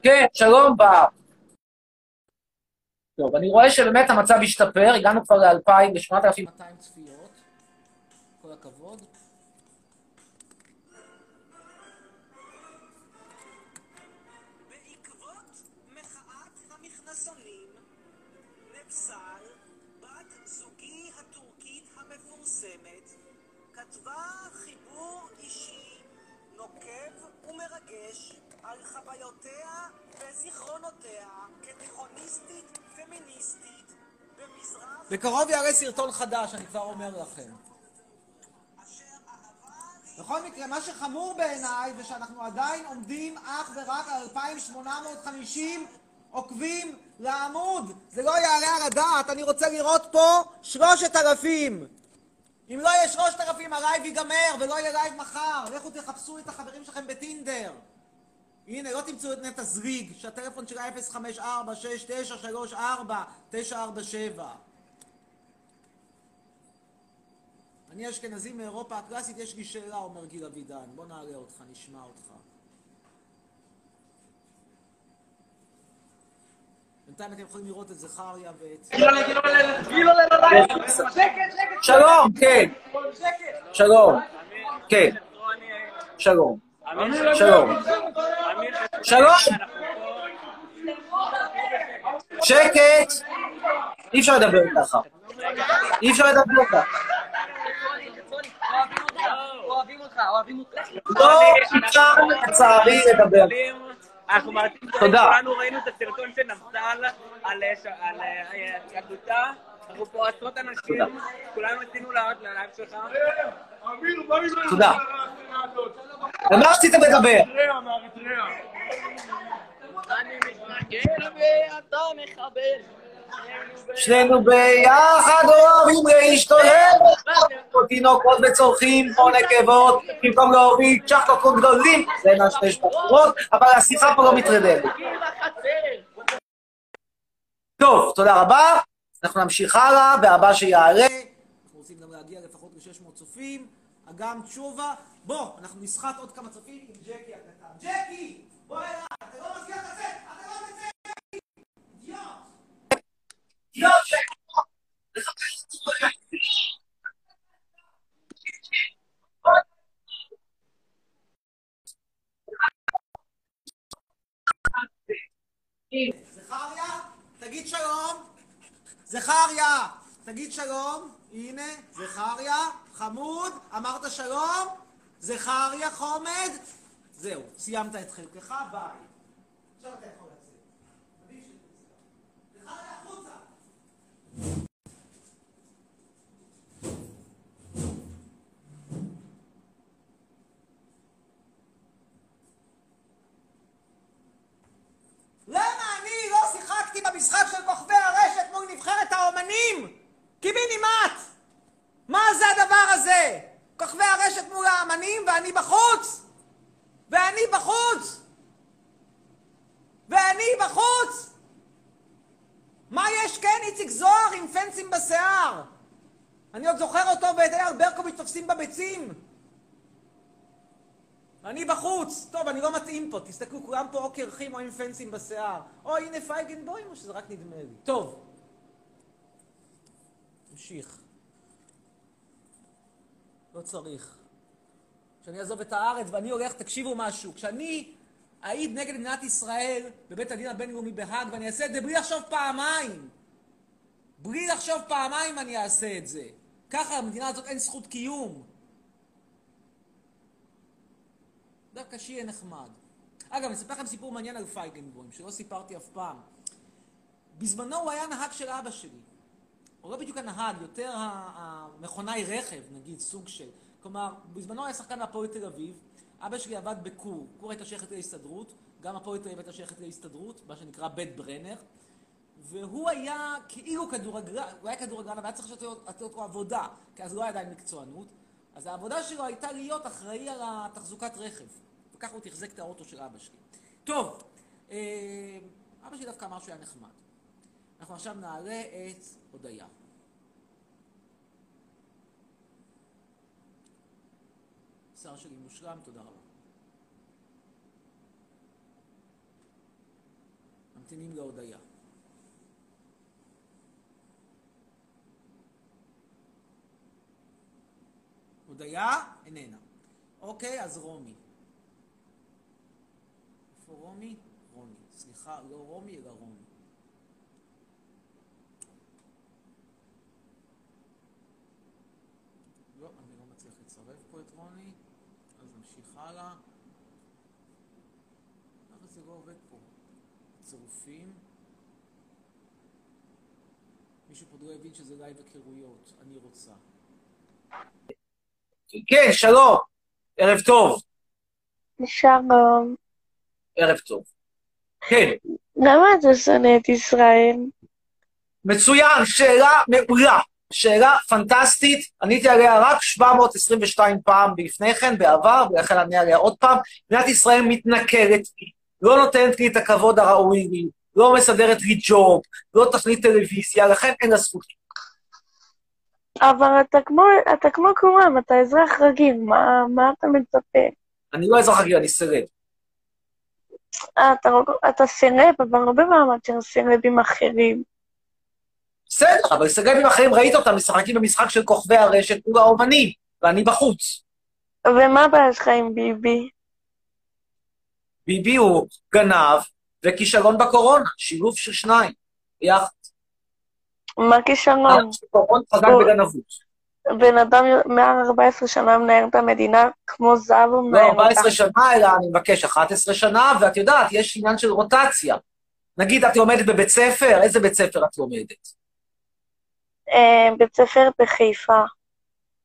כן, שלום בר. טוב, אני רואה שבאמת המצב השתפר, הגענו כבר ל-2,000, ל-8,200 צפיות. כל הכבוד. ומרגש על חוויותיה וזיכרונותיה כתיכוניסטית פמיניסטית במזרח בקרוב יעלה סרטון חדש, אני כבר אומר לכם. בכל מקרה, מה שחמור בעיניי זה שאנחנו עדיין עומדים אך ורק על 2,850 עוקבים לעמוד. זה לא יעלה על הדעת, אני רוצה לראות פה 3,000. אם לא יהיה 3,000 הלייב ייגמר ולא יהיה לייב מחר. לכו תחפשו את החברים שלכם בטינדר. הנה, לא תמצאו את נטע זריג, שהטלפון שלה 054-6934-947. אני אשכנזי מאירופה הקלאסית, יש לי שאלה, אומר גיל אבידן. בוא נעלה אותך, נשמע אותך. בינתיים אתם יכולים לראות את זכריה ואת... שלום, כן. שלום. כן. שלום. שלום. שלום. שקט. אי אפשר לדבר ככה. אי אפשר לדבר ככה. אוהבים אותך, אוהבים אותך. לא אפשר לצערי לדבר. אנחנו תודה. כולנו ראינו את הסרטון של נפתל על אה, אה, ילדותה. אנחנו פה עשרות אנשים, כולנו רצינו לעלות ללייב שלך. תודה. על מה רציתם לדבר? אני מתנגד ואתה מחבל. שנינו ביחד אוהבים להשתולל, כמו תינוקות וצורכים כמו נקבות, במקום להוריד צ'חקוקות גדולים, זה נשנש בחורות, אבל השיחה פה לא מתרדמת. טוב, תודה רבה. אנחנו נמשיך הלאה, והבא שיעלה. אנחנו רוצים גם להגיע לפחות ל-600 צופים. אגם תשובה. בוא, אנחנו נסחט עוד כמה צופים עם ג'קי הקטן. ג'קי! בוא אליי, אתה לא מצליח לצאת! אתה לא תצא, ג'קי! אידיוט! אידיוט, ג'קי! לחפש את עצמך. הנה, זכריה, תגיד שלום. זכריה, תגיד שלום. הנה, זכריה, חמוד, אמרת שלום. זכריה, חומד. זהו, סיימת את חלקך, ביי. עכשיו אתה יכול לצאת. עדיף שתצא. זכריה, החוצה. למה אני לא שיחקתי במשחק של כוכבי הרשת מול האומנים? קיבינימט! מה זה הדבר הזה? כוכבי הרשת מול האמנים ואני בחוץ! ואני בחוץ! ואני בחוץ! מה יש כן איציק זוהר עם פנסים בשיער? אני עוד זוכר אותו ואת אייל ברקוביץ' תופסים בביצים. אני בחוץ. טוב, אני לא מתאים פה. תסתכלו, כולם פה או קרחים או עם פנסים בשיער. או הנה פייגנבוים, או שזה רק נדמה לי. טוב. נמשיך. לא צריך. כשאני אעזוב את הארץ ואני הולך, תקשיבו משהו. כשאני אעיד נגד מדינת ישראל בבית הדין הבינלאומי בהאג, ואני אעשה את זה בלי לחשוב פעמיים. בלי לחשוב פעמיים אני אעשה את זה. ככה למדינה הזאת אין זכות קיום. דווקא שיהיה נחמד. אגב, אני אספר לכם סיפור מעניין על פייגנבוים, שלא סיפרתי אף פעם. בזמנו הוא היה נהג של אבא שלי. הוא לא בדיוק הנהג, יותר המכונאי רכב, נגיד, סוג של. כלומר, בזמנו היה שחקן בהפועל תל אביב, אבא שלי עבד בכור, כור הייתה שייכת להסתדרות, גם הפועל תל אביב הייתה שייכת להסתדרות, מה שנקרא בית ברנר, והוא היה כאילו כדורגלן, הוא היה כדורגלן, אבל היה צריך לתת לו עבודה, כי אז לא היה עדיין מקצוענות. אז העבודה שלו הייתה להיות אחראי על התחזוקת רכב. וככה הוא תחזק את האוטו של אבא שלי. טוב, אה, אבא שלי דווקא אמר שהוא היה נחמד. אנחנו עכשיו נעלה את הודיה. שר שלי מושלם, תודה רבה. ממתינים להודיה. הודיה איננה. אוקיי, אז רומי. איפה רומי? רוני. סליחה, לא רומי, אלא רוני. לא, אני לא מצליח לצרף פה את רוני, אז נמשיך הלאה. למה זה לא עובד פה? צירופים. מישהו פה לא הבין שזה לייב היכרויות, אני רוצה. כן, שלום, ערב טוב, שלום. ערב טוב. כן, למה אתה שונא את ישראל? מצוין, שאלה מעולה, שאלה פנטסטית, עניתי עליה רק 722 פעם לפני כן, בעבר, ולכן אענה עליה עוד פעם. מדינת ישראל מתנכרת לי, לא נותנת לי את הכבוד הראוי לי, לא מסדרת לי ג'וב, לא תכנית טלוויזיה, לכן אין לה זכות. אבל אתה כמו, אתה כמו כולם, אתה אזרח רגיל, מה, מה אתה מצפה? אני לא אזרח רגיל, אני סרב. אה, אתה, אתה סרב, אבל לא במעמד של סרבים אחרים. בסדר, אבל סרבים אחרים, ראית אותם משחקים במשחק של כוכבי הרשת מול האומנים, ואני בחוץ. ומה הבעיה שלך עם ביבי? ביבי הוא גנב וכישלון בקורונה, שילוב של שניים. יחד. מה כישלון? קורונה חזק הוא- בגנבות. בן אדם מעל 14 שנה מנהל את המדינה כמו זב הוא לא מנהל 14 אותה. שנה, אלא אני מבקש 11 שנה, ואת יודעת, יש עניין של רוטציה. נגיד, את לומדת בבית ספר, איזה בית ספר את לומדת? אה, בית ספר בחיפה.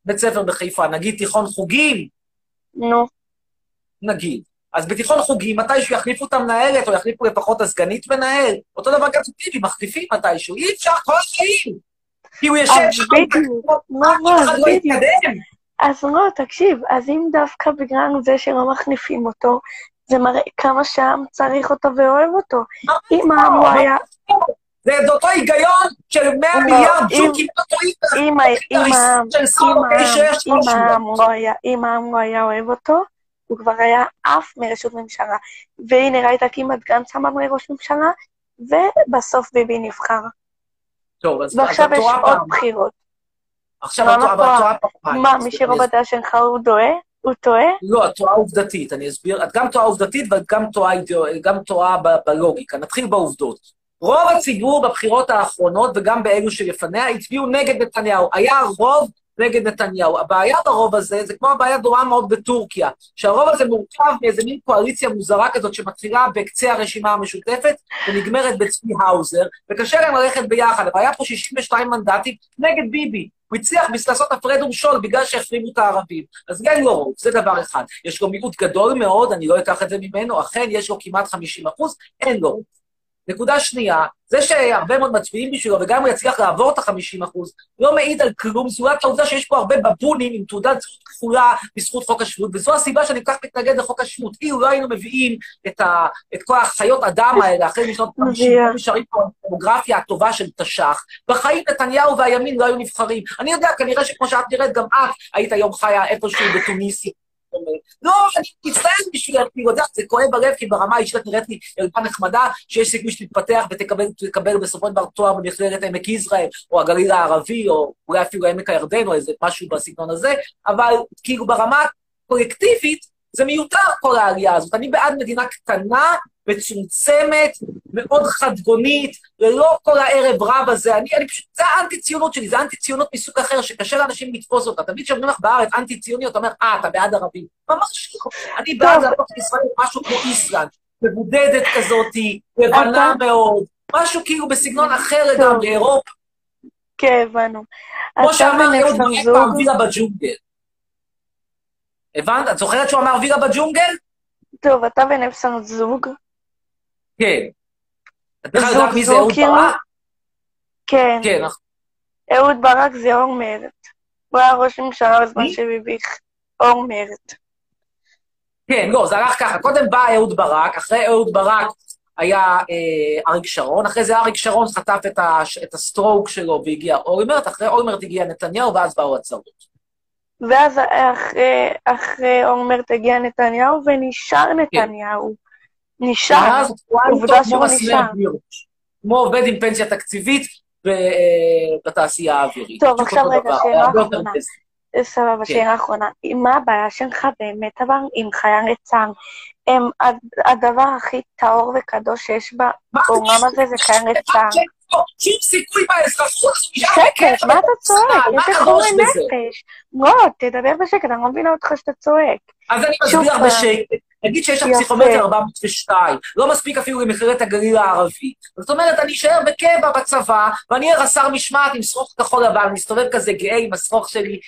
בית ספר בחיפה, נגיד תיכון חוגים, נו, נגיד. אז בתיכון חוגים, מתישהו יחליפו את המנהלת, או יחליפו לפחות הסגנית מנהל. אותו דבר גם טיבי, מחליפים מתישהו. אי אפשר כל החיים. כי הוא אז שם, אף אחד לא. יתקדם. אז לא, תקשיב, אז אם דווקא בגלל זה שלא מחליפים אותו, זה מראה כמה שהעם צריך אותו ואוהב אותו. אם העם לא היה, זה אותו היגיון של 100 לא, מיליארד ג'וקים לא טועים. אם העם, לא היה, אוהב אותו, הוא כבר היה עף מראשות ממשלה. והנה ראית כמעט גנץ אמר לראש ממשלה, ובסוף ביבי נבחר. טוב, אז ועכשיו יש עוד. בחירות. עכשיו את טועה, פעמיים. מה, מי אסביר. בדעה שלך הוא טועה? הוא טועה? לא, את טועה עובדתית, אני אסביר. את גם טועה עובדתית ואת גם טועה, גם בלוגיקה. נתחיל בעובדות. רוב הציבור בבחירות האחרונות, וגם באלו שלפניה, הצביעו נגד נתניהו. היה רוב נגד נתניהו. הבעיה ברוב הזה, זה כמו הבעיה דומה מאוד בטורקיה, שהרוב הזה מורכב מאיזה מין קואליציה מוזרה כזאת שמתחילה בקצה הרשימה המשותפת ונגמרת בצבי האוזר, וקשה להם ללכת ביחד, אבל היה פה 62 מנדטים נגד ביבי. הוא הצליח לעשות הפרד ומשול בגלל שהחרימו את הערבים. אז אין לו רוב, זה דבר אחד. יש לו מיעוט גדול מאוד, אני לא אקח את זה ממנו, אכן יש לו כמעט 50 אחוז, אין לו רוב. נקודה שנייה, זה שהרבה מאוד מצביעים בשבילו, וגם הוא יצליח לעבור את ה-50 אחוז, לא מעיד על כלום, זולת העובדה שיש פה הרבה בבונים עם תעודת זהות כפולה בזכות חוק השבות, וזו הסיבה שאני כל כך מתנגד לחוק השבות. אילו לא היינו מביאים את, ה, את כל החיות אדם האלה, אחרי משנות ה-50, מביאה. לא נשארים פה הדמוגרפיה הטובה של תש"ח, בחיים נתניהו והימין לא היו נבחרים. אני יודע, כנראה שכמו שאת נראית, גם את היית היום חיה איפשהו בתוניסיה. לא, אני מצטער בשבילך, אני יודע, זה כואב בלב, כי ברמה האישית נראית לי ילדה נחמדה, שיש סיכוי שתתפתח ותקבל תקבל בסופו של דבר תואר במכללת עמק יזרעאל, או הגליל הערבי, או אולי אפילו עמק הירדן, או איזה משהו בסגנון הזה, אבל כאילו ברמה קולקטיבית, זה מיותר כל העלייה הזאת. אני בעד מדינה קטנה, מצומצמת, מאוד חדגונית, ללא כל הערב רב הזה. אני, אני פשוט, זה האנטי-ציונות שלי, זה אנטי-ציונות מסוג אחר, שקשה לאנשים לתפוס אותה. תמיד כשאומרים לך בארץ אנטי-ציוני, אתה אומר, אה, אתה בעד ערבים. ממש לא. אני בעד לעלות לישראל משהו כמו איסלנד, מבודדת כזאתי, לבנה מאוד, משהו כאילו בסגנון אחר לגמרי, אירופה. כן, הבנו. כמו שאמר אהוד ברק פעם, וילה בג'ונגל. הבנת? את זוכרת שהוא אמר וילה בג'ונגל? טוב, אתה ונפסם זוג, כן. את בכלל יודעת מי זה אהוד. ברק? כן, כן, נכון. אהוד ברק זה אולמרט. הוא היה ראש ממשלה בזמן מי? שביבי... אולמרט. כן, לא, זה הלך ככה. קודם בא אהוד ברק, אחרי אהוד ברק היה אה, אריק שרון, אחרי זה אריק שרון חטף את, הש, את הסטרוק שלו והגיע אולמרט, אחרי אולמרט הגיע נתניהו, ואז באו הצהרות. ואז אחרי, אחרי אולמרט הגיע נתניהו ונשאר נתניהו. נשאר. עובדה שהוא נשאר. כמו עובד עם פנסיה תקציבית אה, בתעשייה האווירית. טוב, עכשיו רגע, שאלה אחרונה. סבבה, כן. שאלה אחרונה. מה הבעיה שלך באמת אבל עם חיילי צה"ל? הם הדבר הכי טהור וקדוש שיש בעולם הזה זה חיילי צה"ל. שום סיכוי באזרחות, שקט, בקבע מה אתה צועק? בצה"ל, מה איזה קדוש חורי? נפש. לא, תדבר בשקט, אני לא מבינה אותך שאתה צועק. אז אני מסביר. בשקט. נגיד שיש לך. פסיכומטר 402, לא מספיק אפילו למכללת הגליל הערבי. זאת אומרת, אני אשאר בקבע בצבא, ואני אהיה רס"ר משמעת עם שרוך כחול לבן, אני אסתובב כזה גאה עם השרוך שלי,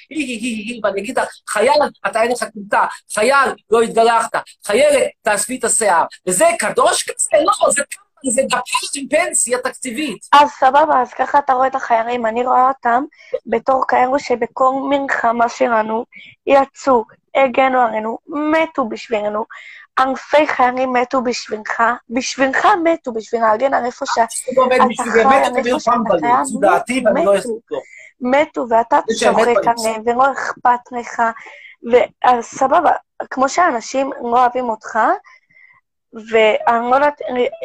ואני אגיד לך, חייל, אתה אין לך כומתה, חייל, לא התגלחת, חיילת, תאספי את השיער. וזה קדוש כזה? לא, זה זה גפיים עם פנסיה תקציבית. אז סבבה, אז ככה אתה רואה את החיילים, אני רואה אותם בתור כאלו שבכל מלחמה שלנו יצאו, הגנו עלינו, מתו בשבילנו. אלפי חיילים מתו בשבילך, בשבילך מתו, בשביל להגן על איפה שה... הוא עומד אתה בשביל חי איפה שאתה ואני לא מתו. מתו, ואתה צוחק. עליהם, ולא אכפת לך. ואז סבבה, כמו שאנשים לא אוהבים אותך, ואני לא יודעת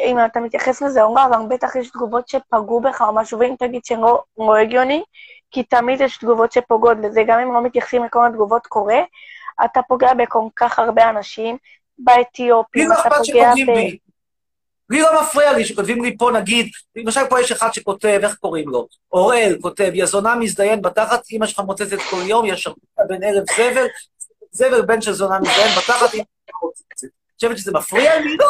אם אתה מתייחס לזה או לא, אבל בטח יש תגובות שפגעו בך או משהו, ואם תגיד שלא לא הגיוני, כי תמיד יש תגובות שפוגעות בזה, גם אם לא מתייחסים לכל התגובות קורה, אתה פוגע בכל כך הרבה אנשים, באתיופים, לא אתה פוגע ב... לי לא מפריע לי שכותבים לי פה, נגיד, למשל פה יש אחד שכותב, איך קוראים לו? אוראל כותב, יא זונה מזדיין בתחת, אמא שלך מוצצת כל יום, יא שרמוטה בין ערב זבל, זבל בן של זונה מזדיין בתחת, אמא שלך מוצצת. חושבת שזה מפריע לי? לא.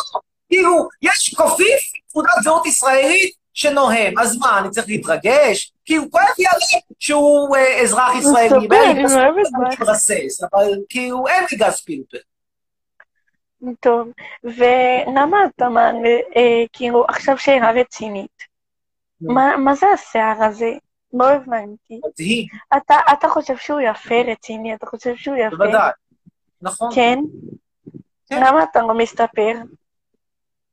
כאילו, יש קופיף תעודת זהות ישראלית שנוהם, אז מה, אני צריך להתרגש? כאילו, כואב לי עליו שהוא אה, אזרח ישראלי, אני אוהבת מה- מתרסס, אבל כאילו, אין לי גז פלפל. טוב, ולמה אתה מעלה, אה, כאילו, עכשיו שאלה רצינית, מה, מה זה השיער הזה? לא הבנתי. מדהים, אתה, אתה חושב שהוא יפה, רציני? אתה חושב שהוא יפה? בוודאי. נכון. כן? כן. למה אתה לא מסתפר?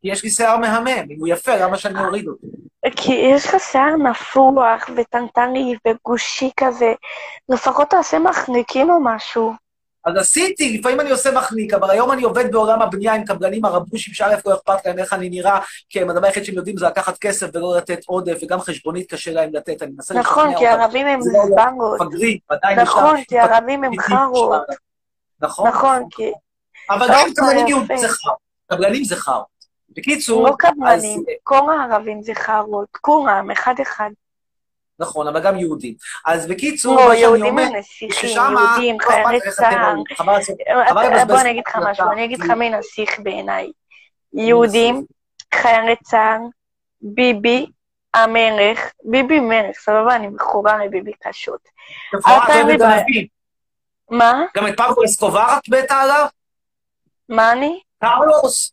כי יש לי שיער מהמם, אם הוא יפה, למה שאני אוריד אותו? כי יש לך שיער נפוח וטנטני וגושי כזה, לפחות תעשה מחניקים או משהו. אז עשיתי, לפעמים אני עושה מחניק, אבל היום אני עובד בעולם הבנייה עם קבלנים הרבושים, שא' לא אכפת להם איך אני נראה, כי הם הדבר היחיד שהם יודעים זה לקחת כסף ולא לתת עודף, וגם חשבונית קשה להם לתת, אני מנסה נכון, כי. ערבים הם לא זבנגות. מפגרים, עדיין נכון, כי ערבים הם חארות. נכון, נכון, כי... אבל גם קבלנים זה חארות. קבלנים זה חארות. בקיצור, לא קבלנים, אז- כל הערבים זה חארות, כולם, אחד-אחד. נכון, אבל גם יהודים. אז בקיצור, לא, מה שאני יהודים אומר, הם נסיכים, ששמה, יהודים, חיילי לך איך אתם צה"ל. רואים, חבל לעשות- חבל אתה- לבזבז בוא אני אגיד לך משהו. אני אגיד לך מי נסיך בעיניי. יהודים, חיילי צה"ל, ביבי, המלך, ביבי מלך, סבבה, אני מכורה לביבי קשות. מה? גם את פבלו אסקובר את מתה עליו? מה אני? קרלוס?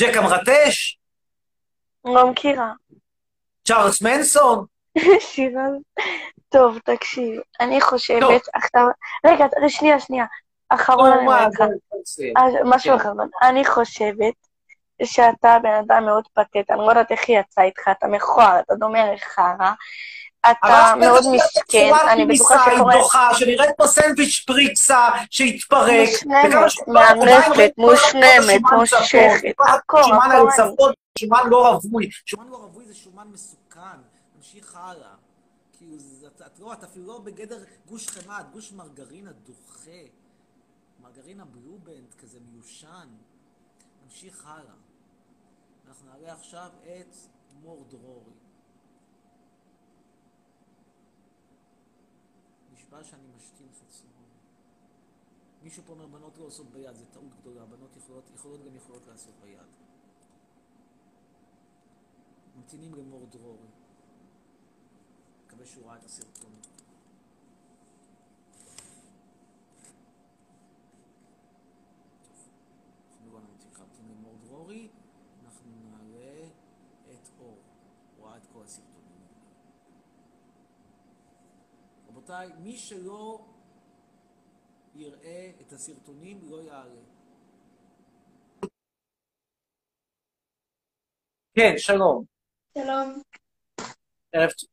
ג'ק המרטש? לא מכירה. צ'ארלס מנסון? שירה. טוב, תקשיב, אני. חושבת עכשיו... רגע, שנייה, שנייה. אחרון נו, אני. זה- אז משהו כן. אחרון. אני חושבת שאתה בן אדם מאוד פתט, אני לא יודעת איך היא יצאה איתך, אתה מכוער, אתה דומה לחרא, אתה מאוד מסכן, צורת אני בטוחה שקורה... היא דוחה, שנראית כמו סנדוויץ' פריצה שהתפרק. מושלמת, כל מושלמת, מושכת, כל הכל, השומן הכל על. צפון, שומן לא רווי. שומן לא רווי זה שומן מסוכן. נמשיך הלאה. כאילו, את- את לא, את אפילו לא בגדר גוש חמאה, את גוש מרגרינה דוחה. מרגרינה בלובנד, כזה מיושן. נמשיך הלאה. אנחנו נעלה עכשיו את מור דרורי. נשבע שאני משתין חצרון. מישהו פה אומר בנות לא עושות ביד, זה טעות גדולה, בנות יכולות, יכולות גם יכולות לעשות ביד. ממתינים למור דרורי. מקווה שהוא ראה את הסרטון. אנחנו לא נמתין, נמתין למור דרורי, אנחנו נעלה את אור. רבותיי, מי שלא יראה את הסרטונים לא יעלה. כן, שלום. שלום, ערב טוב.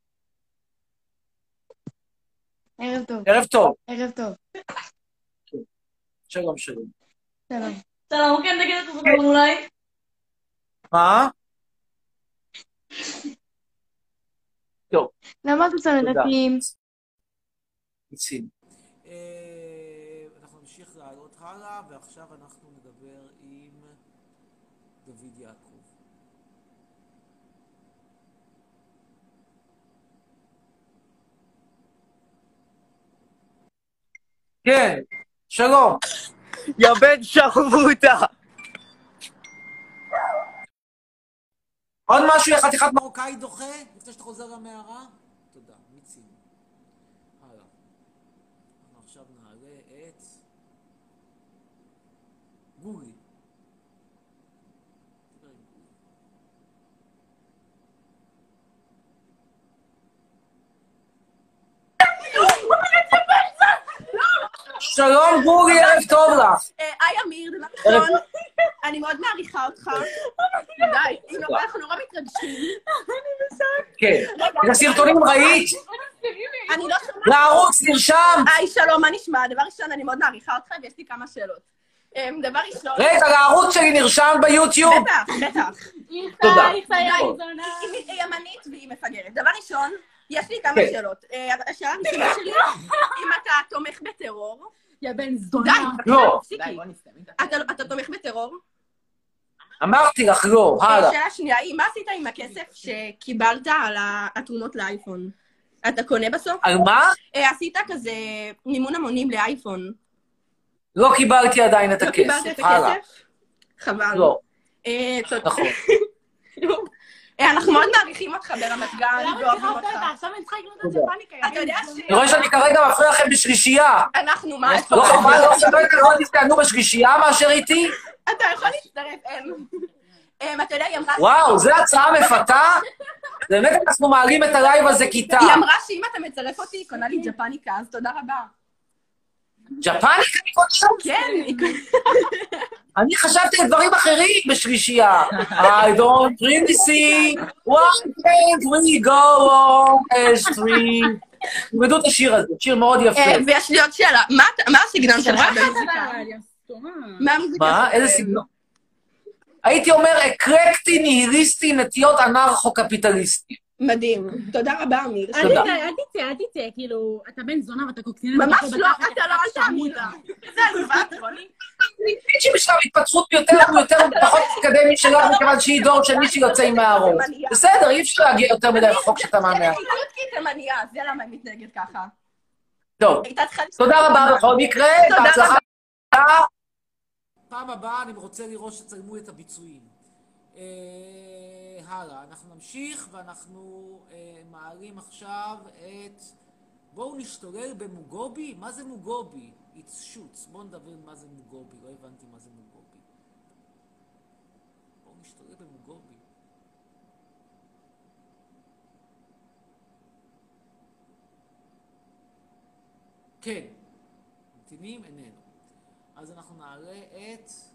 ערב טוב. ערב טוב. ערב טוב. שלום, שלום. שלום. שלום, כן, תגיד את זה אולי. מה? טוב, למה אתה שם תודה. מיצינו. אה, אנחנו נמשיך לעלות הלאה, ועכשיו אנחנו נדבר עם דוד יעקב. כן, שלום. יא בן שחרוטה! עוד משהו, יא חתיכת מרוקאי דוחה, לפני שאתה חוזר למערה? תודה, מיצינו. הלאה. אנחנו עכשיו נעלה את גורי. שלום גורי, ערב טוב לך. היי אמיר, דבר ראשון, אני מאוד מעריכה אותך. די, לא, אנחנו נורא מתרגשים. כן. את הסרטונים ראית? אני לא שומעת. לערוץ נרשם? היי, שלום, מה נשמע? דבר ראשון, אני מאוד מעריכה אותך ויש לי כמה שאלות. אמ, דבר ראשון... רגע, לערוץ שלי נרשם ביוטיוב? בטח, בטח. תודה. היא ימנית והיא מפגרת. דבר ראשון, יש לי כמה כן. שאלות. אה, השאלה הראשונה שלי, אם אתה תומך בטרור... יא בן די, זונה. לא. תפסיקי. אתה- תומך בטרור? אמרתי לך לא, הלאה. שאלה שנייה היא, מה עשית עם הכסף שקיבלת על התרומות לאייפון? אתה קונה בסוף? על מה? אה, עשית כזה מימון המונים לאייפון. לא קיבלתי עדיין את לא הכסף. קיבלת את הלאה. הכסף? חבל. לא, אה. נכון. אה, אנחנו מאוד מעריכים אותך ברמת גן, למה ואוהבים אותך. אותה? עכשיו אני צריכה לקנות את. ג'פניקה. יא אתה יודע ש... אני רואה שאני כרגע מפריע לכם בשלישייה. אנחנו, מה? לא חבל, לא יותר לא תסתענו בשלישייה מאשר איתי? אתה יכול להצטרף, אין. אתה יודע, היא אמרה... וואו, זו הצעה מפתה? באמת אנחנו מעלים את הלייב הזה כיתה. היא אמרה שאם אתה מצרף אותי, היא קונה לי ג'פניקה, אז תודה רבה. ג'פניקה אני קונה? כן. אני חשבתי על דברים אחרים בשלישייה. I don't really see one thing we go on as three. תלמדו את השיר הזה, שיר מאוד יפה. אה, ויש לי עוד שאלה, מה הסגנון שלך במוזיקה? מה? איזה סגנון? הייתי אומר אקרקטי, ניהיליסטי, נטיות אנרכו-קפיטליסטי. מדהים. תודה רבה, אמיר. אל. תצא, אל תצא, אל תצא, כאילו, אתה בן זונה ואתה קוקסינל. ממש לא, אתה לא, אל תעמוד לה. זה עלובה, רוני. אני מבין שבשלב התפתחות יותר ויותר פחות מתקדמי שלך, מכיוון שהיא דור של מי שיוצא עם מהארון. בסדר, אי אפשר להגיע יותר מדי רחוק כשאתה מהמאה. היא תימניה, זה למה היא מתנהגת ככה. טוב, צריכה... תודה רבה בכל מקרה, בהצלחה. פעם הבאה אני רוצה לראות שתצלמו את הביצועים. אה, הלאה, אנחנו נמשיך ואנחנו אה, מעלים עכשיו את... בואו נשתולל במוגובי? מה זה מוגובי? It's shoots. בואו נדבר מה זה מוגובי, לא הבנתי מה זה מוגובי. בואו נשתולל במוגובי. כן, ממתינים איננו. אז אנחנו נעלה את...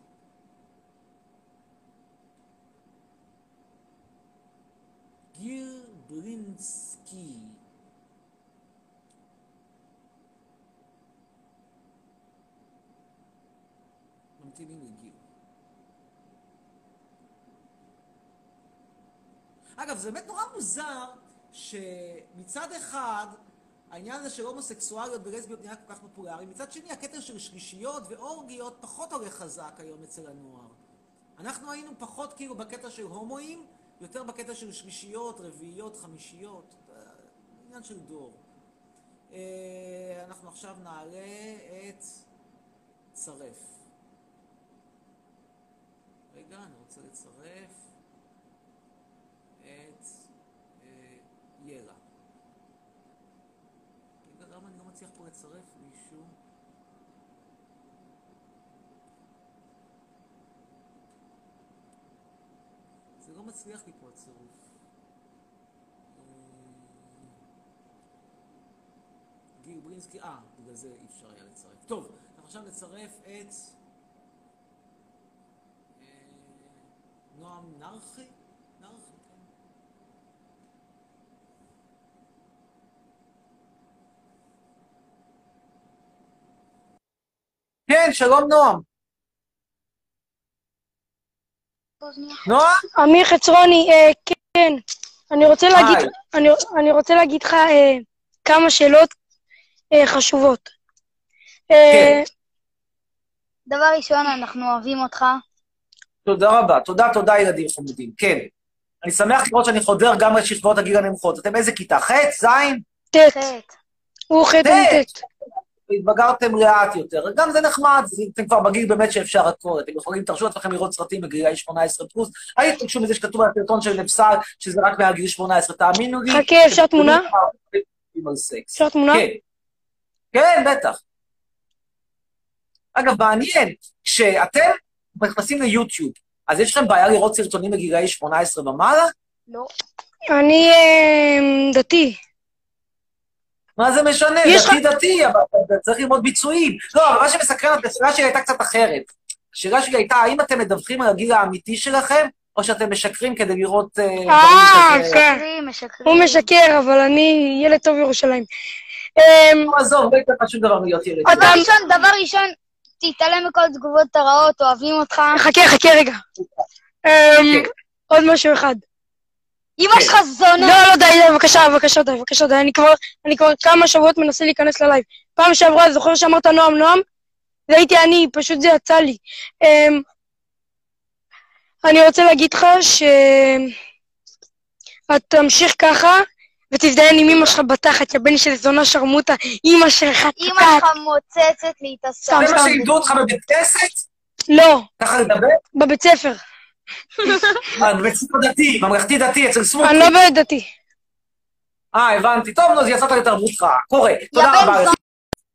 בלינסקי. ממתינים לגיר. אגב, זה באמת נורא מוזר שמצד אחד העניין הזה של הומוסקסואליות ולסביות נהיה כל כך פופולרי, מצד שני הקטע של שלישיות ואורגיות פחות הולך חזק היום אצל הנוער. אנחנו היינו פחות כאילו בקטע של הומואים, יותר בקטע של שלישיות, רביעיות, חמישיות, אה, עניין של דור. אה, אנחנו עכשיו נעלה את צרף. רגע, אני רוצה לצרף את אה, ילה. רגע, למה אני לא מצליח פה לצרף מישהו? מצליח לי פה הצירוף. אה, גיל קוברינסקי, אה, בגלל זה אי אפשר היה לצרף. טוב, אנחנו עכשיו נצרף את אה, נועם נרחי? נרחי, כן. כן, שלום נועם. נועם? אמיר חצרוני, אה, כן, אני רוצה להגיד. אני, אני רוצה להגיד לך אה, כמה שאלות אה, חשובות. אה, דבר ראשון, אנחנו אוהבים אותך. תודה רבה. תודה, תודה, ילדים חמודים. כן. אני שמח לראות שאני חודר גם לשכבות הגיל הנמוכות. אתם איזה כיתה? ח'? ז'? ט'. הוא ח' אני ט'. התבגרתם לאט יותר. גם זה נחמד, זה- אתם כבר בגיל באמת שאפשר הכל. אתם יכולים, תרשו לעצמכם לראות סרטים בגילאי 18 פלוס. אל תתרגשו מזה שכתוב על הסרטון של נפסל, שזה רק מעל גיל 18. תאמינו לי... חכה, אפשר תמונה? אפשר תמונה? כן. כן, בטח. אגב, מעניין, כשאתם נכנסים ליוטיוב, אז יש לכם בעיה לראות סרטונים בגילאי 18 ומעלה? לא. אני אה, דתי. מה זה משנה? דתי דתי, אבל צריך ללמוד ביצועים. לא, אבל מה שמסקרן, השאלה שלי הייתה קצת אחרת. השאלה שלי הייתה, האם אתם מדווחים על הגיל האמיתי שלכם, או שאתם משקרים כדי לראות... אה, אה? כן. משקרים. הוא משקר, אבל אני ילד טוב ירושלים. אמ, לא, עזוב, לא יקרה שום דבר מלהיות ילד. דבר ראשון, דבר ראשון, תתעלם מכל התגובות הרעות, אוהבים אותך. חכה, חכה רגע. אמ, עוד משהו אחד. אמא שלך זונה. לא, לא, די, בבקשה, בבקשה, די, בבקשה, די. אני כבר, אני כבר כמה שבועות מנסה להיכנס ללייב. פעם שעברה, זוכר שאמרת נועם, נועם? זה הייתי אני, פשוט זה יצא לי. אמ, אני רוצה להגיד לך ש... את תמשיך ככה, ותזדיין עם אמא שלך בתחת, יא בן של זונה שרמוטה, אמא שלך אמא שלך מוצצת לי את השר. זה מה שלימדו אותך בבית כנסת? לא, ככה לדבר? בבית ספר. אה, בבית ספר דתי, ממלכתי דתי, אצל סמוטריץ'. אני לא בבית דתי. אה, הבנתי. טוב, נו, אז יצאת לתרבות רעה. קורה. תודה רבה. לך.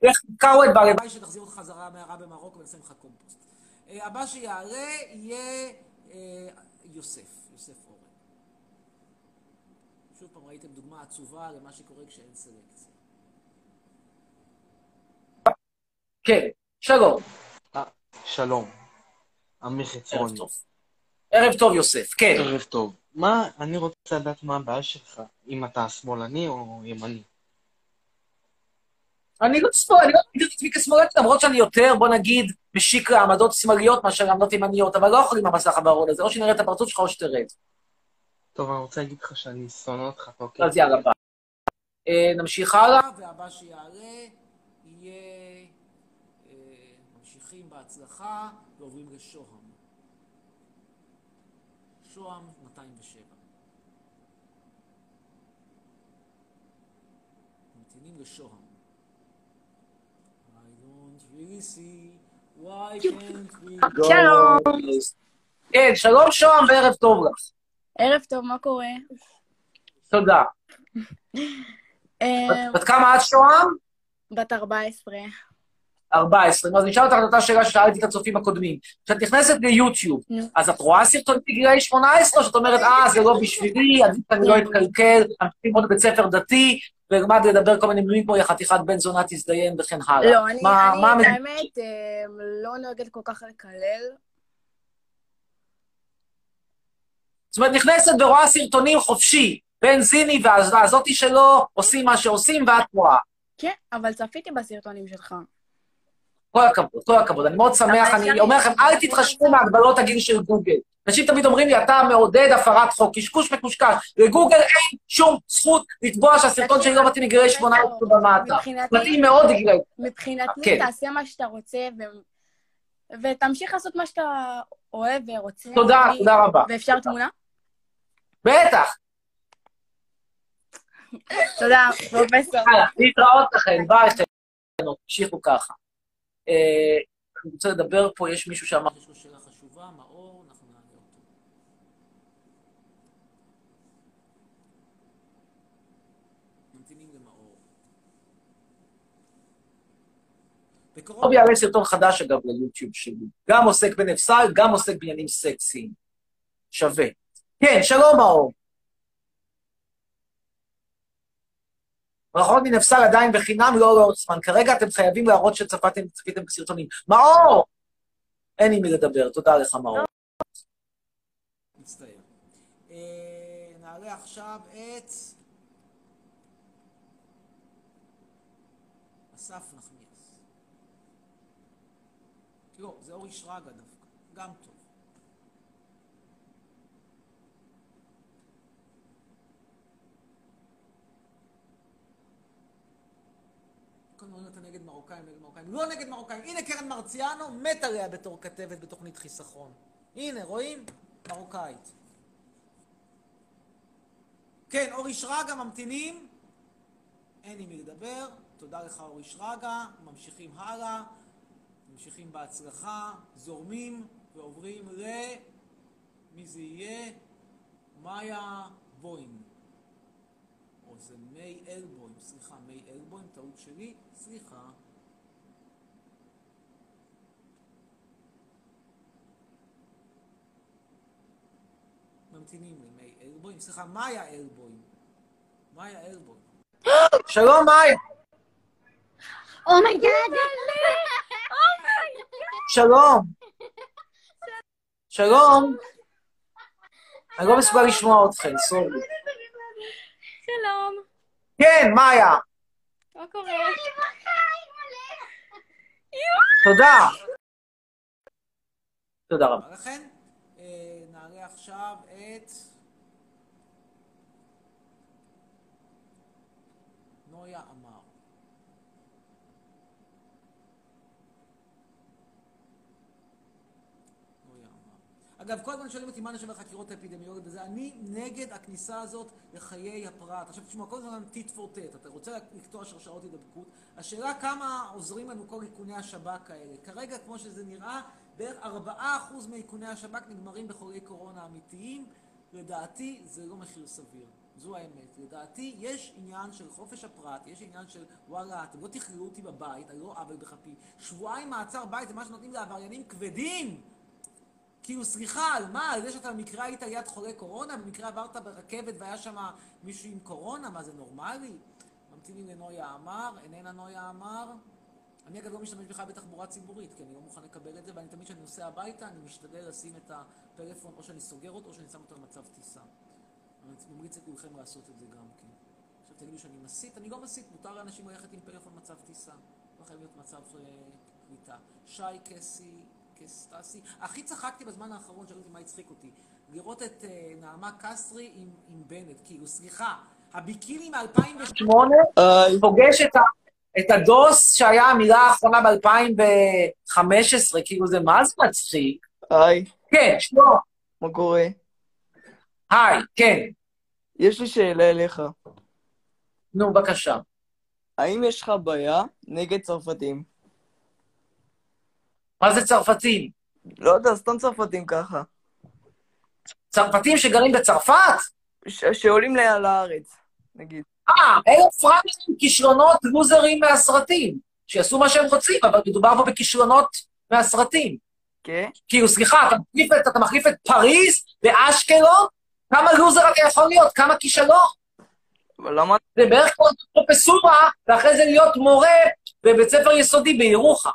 לך קאווד והלוואי שתחזיר אותך חזרה מהרע במרוקו ונעשה לך קומפוסט. אה, הבא שיעלה יהיה אה, יוסף, יוסף אורן. שוב פעם ראיתם דוגמה עצובה למה שקורה כשאין סלקציה. כן, שלום. שלום. אמיר חצרוני. ערב טוב. יוסף, כן. ערב טוב. מה, אני רוצה לדעת מה הבעיה שלך, אם אתה שמאלני או ימני. אני לא שמאל, אני לא מגדיר את עצמי כשמאלני, למרות שאני יותר, בוא נגיד, משיק לעמדות שמאליות מאשר לעמדות ימניות, אבל לא יכולים במסך הוורוד הזה, או שנראה את הפרצוף שלך או שתרד. טוב, אני רוצה להגיד לך שאני שונא אותך, אוקיי? אז יאללה, ביי. אה, נמשיך הלאה, והבא שיעלה יהיה... אה, ממשיכים בהצלחה ועוברים לשוהם. שוהם 207. ממתינים לשוהם. I don't really see why can't we go שלום. כן, שלום שוהם וערב טוב לך. ערב טוב, מה קורה? תודה. אה, בת כמה את שוהם? בת 14. 14. נו, אז נשאל אותך את אותה שאלה ששאלתי את הצופים הקודמים. כשאת נכנסת ליוטיוב. אז את רואה סרטונים בגילאי 18, או שאת אומרת, אה, זה לא בשבילי, עדיף שאני לא אתקלקל, אני ללמוד בבית ספר דתי, ואלמד לדבר כל מיני מילים כמו חתיכת בן זונה תזדיין וכן הלאה. לא, אני, מה- אני מה את המד- האמת, אה, לא נוהגת כל כך לקלל. זאת אומרת, נכנסת ורואה סרטונים חופשי, בן זיני והז- והזאתי שלו עושים מה שעושים, ואת רואה. כן, אבל צפיתי בסרטונים שלך. כל הכבוד, כל הכבוד. אני מאוד שמח, אני אומר לכם, אל תתחשבו מהגבלות הגיל של גוגל. אנשים תמיד אומרים לי, אתה מעודד הפרת חוק, קשקוש מקושקש. לגוגל אין שום זכות לתבוע שהסרטון שלי לא מתאים לגילאי 18 ומטה. מבחינתי- מתאים מאוד לגילאי... מבחינתי, כן. תעשה מה שאתה רוצה. ותמשיך לעשות מה שאתה אוהב ורוצה. תודה, תודה רבה. ואפשר תמונה? בטח. תודה, פרופסור. להתראות לכם, ביי, תמשיכו ככה. אה, אני רוצה לדבר פה, יש מישהו שאמר שיש לו שאלה חשובה, מאור, אנחנו נעלה אותו. ממתינים למאור. בקרוב יעלה סרטון חדש, אגב, ליוטיוב שלי. גם עוסק בנפסל, גם עוסק בעניינים סקסיים. שווה. כן, שלום, מאור. ברכות מנפסל עדיין בחינם, לא לעוד זמן. כרגע אתם חייבים להראות שצפיתם צפיתם בסרטונים. מאור! אין עם מי לדבר, תודה לך, מאור. מצטער. אה, נעלה עכשיו את אסף נחמיאס. לא, זה אורי שרגא דווקא, גם טוב. כל הזמן אתה נגד מרוקאים, נגד מרוקאים. לא נגד מרוקאים. הנה קרן מרציאנו, מת עליה בתור כתבת בתוכנית חיסכון. הנה, רואים? מרוקאית. כן, אורי שרגא, ממתינים? אין עם מי לדבר. תודה לך, אורי שרגא. ממשיכים הלאה. ממשיכים בהצלחה. זורמים ועוברים ל... מי זה יהיה? מאיה בוים. או זה מי אלבוים, סליחה, מי אלבוים, טעות שלי, סליחה. ממתינים למי אלבוים, סליחה, מאיה אלבוים. מאיה אלבוים. שלום, מאיה. Oh my God! שלום. שלום. אני לא מסוגל לשמוע אתכם, sorry. שלום. כן, מאיה. מה קורה? תודה. תודה רבה. לכן, אה, נעלה עכשיו את... נויה אמר. נויה אמר. אגב, כל הזמן שואלים אותי מה אני חושב על חקירות האפידמיולוגיות וזה, אני נגד הכניסה הזאת לחיי הפרט. עכשיו תשמע, כל הזמן טיט פור טט, אתה רוצה לקטוע שרשראות הידבקות, השאלה כמה עוזרים לנו כל איכוני השב"כ האלה. כרגע, כמו שזה נראה, בערך 4% מאיכוני השב"כ נגמרים בחולי קורונה אמיתיים. לדעתי, זה לא מחיר סביר. זו האמת. לדעתי, יש עניין של חופש הפרט, יש עניין של וואלה, אתם לא תכללו אותי בבית, אני לא עוול בכפי. שבועיים מעצר בית זה מה שנותנים לעבריינים כבדים! כאילו, סליחה, על מה? על זה שאתה במקרה היית ליד חולה קורונה? במקרה עברת ברכבת והיה שם מישהו עם קורונה? מה, זה נורמלי? ממתינים לנויה אמר, איננה נויה אמר. אני אגב לא משתמש בכלל בתחבורה ציבורית, כי אני לא מוכן לקבל את זה, ואני תמיד כשאני נוסע הביתה, אני משתדל לשים את הפלאפון, או שאני סוגר אותו, או שאני שם אותו במצב טיסה. אני ממליץ לכולכם לעשות את זה גם כן. עכשיו תגידו שאני מסית, אני לא מסית, מותר לאנשים ללכת עם פלאפון במצב טיסה. לא חייב להיות מצב אה, קליטה. שי קסי, קסטסי. הכי צחקתי בזמן האחרון, שאלו אותי מה הצחיק אותי. לראות את אה, נעמה קסרי עם, עם בנט, כאילו, סליחה, הביקיני מ-2008 פוגש את, את הדוס שהיה המילה האחרונה ב-2015, כאילו זה מה זה מצחיק? היי, כן, שלום. מה קורה? היי, כן. יש לי שאלה אליך. נו, בבקשה. האם יש לך בעיה נגד צרפתים? מה זה צרפתים? לא יודע, סתם צרפתים ככה. צרפתים שגרים בצרפת? ש- שעולים ל- לארץ, נגיד. אה, אלה פראיירים, כישרונות לוזרים מהסרטים, שיעשו מה שהם רוצים, אבל מדובר פה בכישרונות מהסרטים. כן? כאילו, סליחה, אתה מחליף את, אתה מחליף את פריז באשקלון? כמה לוזר אתה יכול להיות? כמה כישלון? אבל למה... זה בערך כמו פרופסורה, ואחרי זה להיות מורה בבית ספר יסודי בירוחם.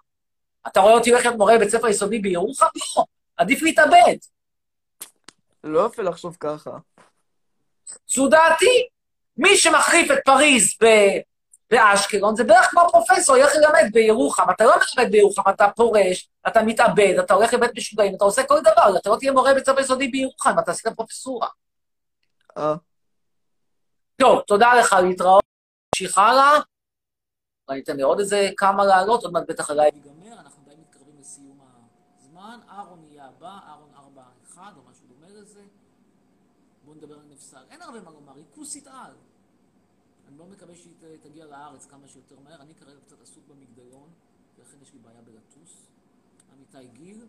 אתה רואה אותי הולך להיות מורה בבית ספר יסודי בירוחם? לא, עדיף להתאבד. לא יפה לחשוב ככה. זו דעתי. מי שמחליף את פריז ב- באשקלון זה בערך כמו פרופסור, ילך ללמד בירוחם. אתה לא מלמד בירוחם, אתה פורש, אתה מתאבד, אתה הולך לבית משוגעים, אתה עושה כל דבר, אתה לא תהיה מורה בבית ספר יסודי בירוחם, אתה עשית פרופסורה. אה. טוב, תודה לך, להתראות. נמשיך הלאה. אתן לי עוד איזה כמה לעלות, עוד מעט בטח הלייב ייגמר, אנחנו די מתקרבים לסיום הזמן. אהרון יהיה הבא, אהרון 4-1 או משהו דומה לזה. בואו נפסל. אין הרבה מה לומר, היא כוסית על. אני מאוד מקווה שהיא תגיע לארץ כמה שיותר מהר. אני כרגע קצת עסוק במגדלון, ולכן יש לי בעיה בלטוס. עמיתי גיל.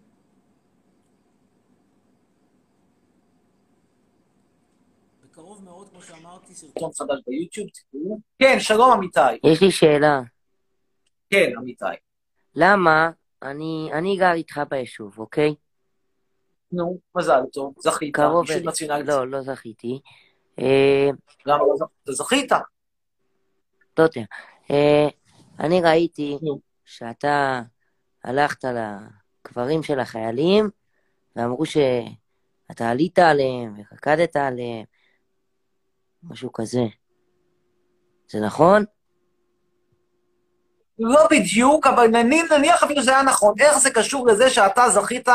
בקרוב מאוד, כמו שאמרתי, סרטון חדש ביוטיוב, תקראו. כן, שלום אמיתי. יש לי שאלה. כן, אמיתי. למה אני, אני גר איתך ביישוב, אוקיי? נו, מזל טוב, זכית, אליי. נציונלית. לא, לא זכיתי. אה, למה לא זכית? לא יודע. אה, אני ראיתי שאתה הלכת לקברים של החיילים, ואמרו שאתה עלית עליהם ורקדת עליהם, משהו כזה. זה נכון? לא בדיוק, אבל נניח אפילו שזה היה נכון. איך זה קשור לזה שאתה זכית,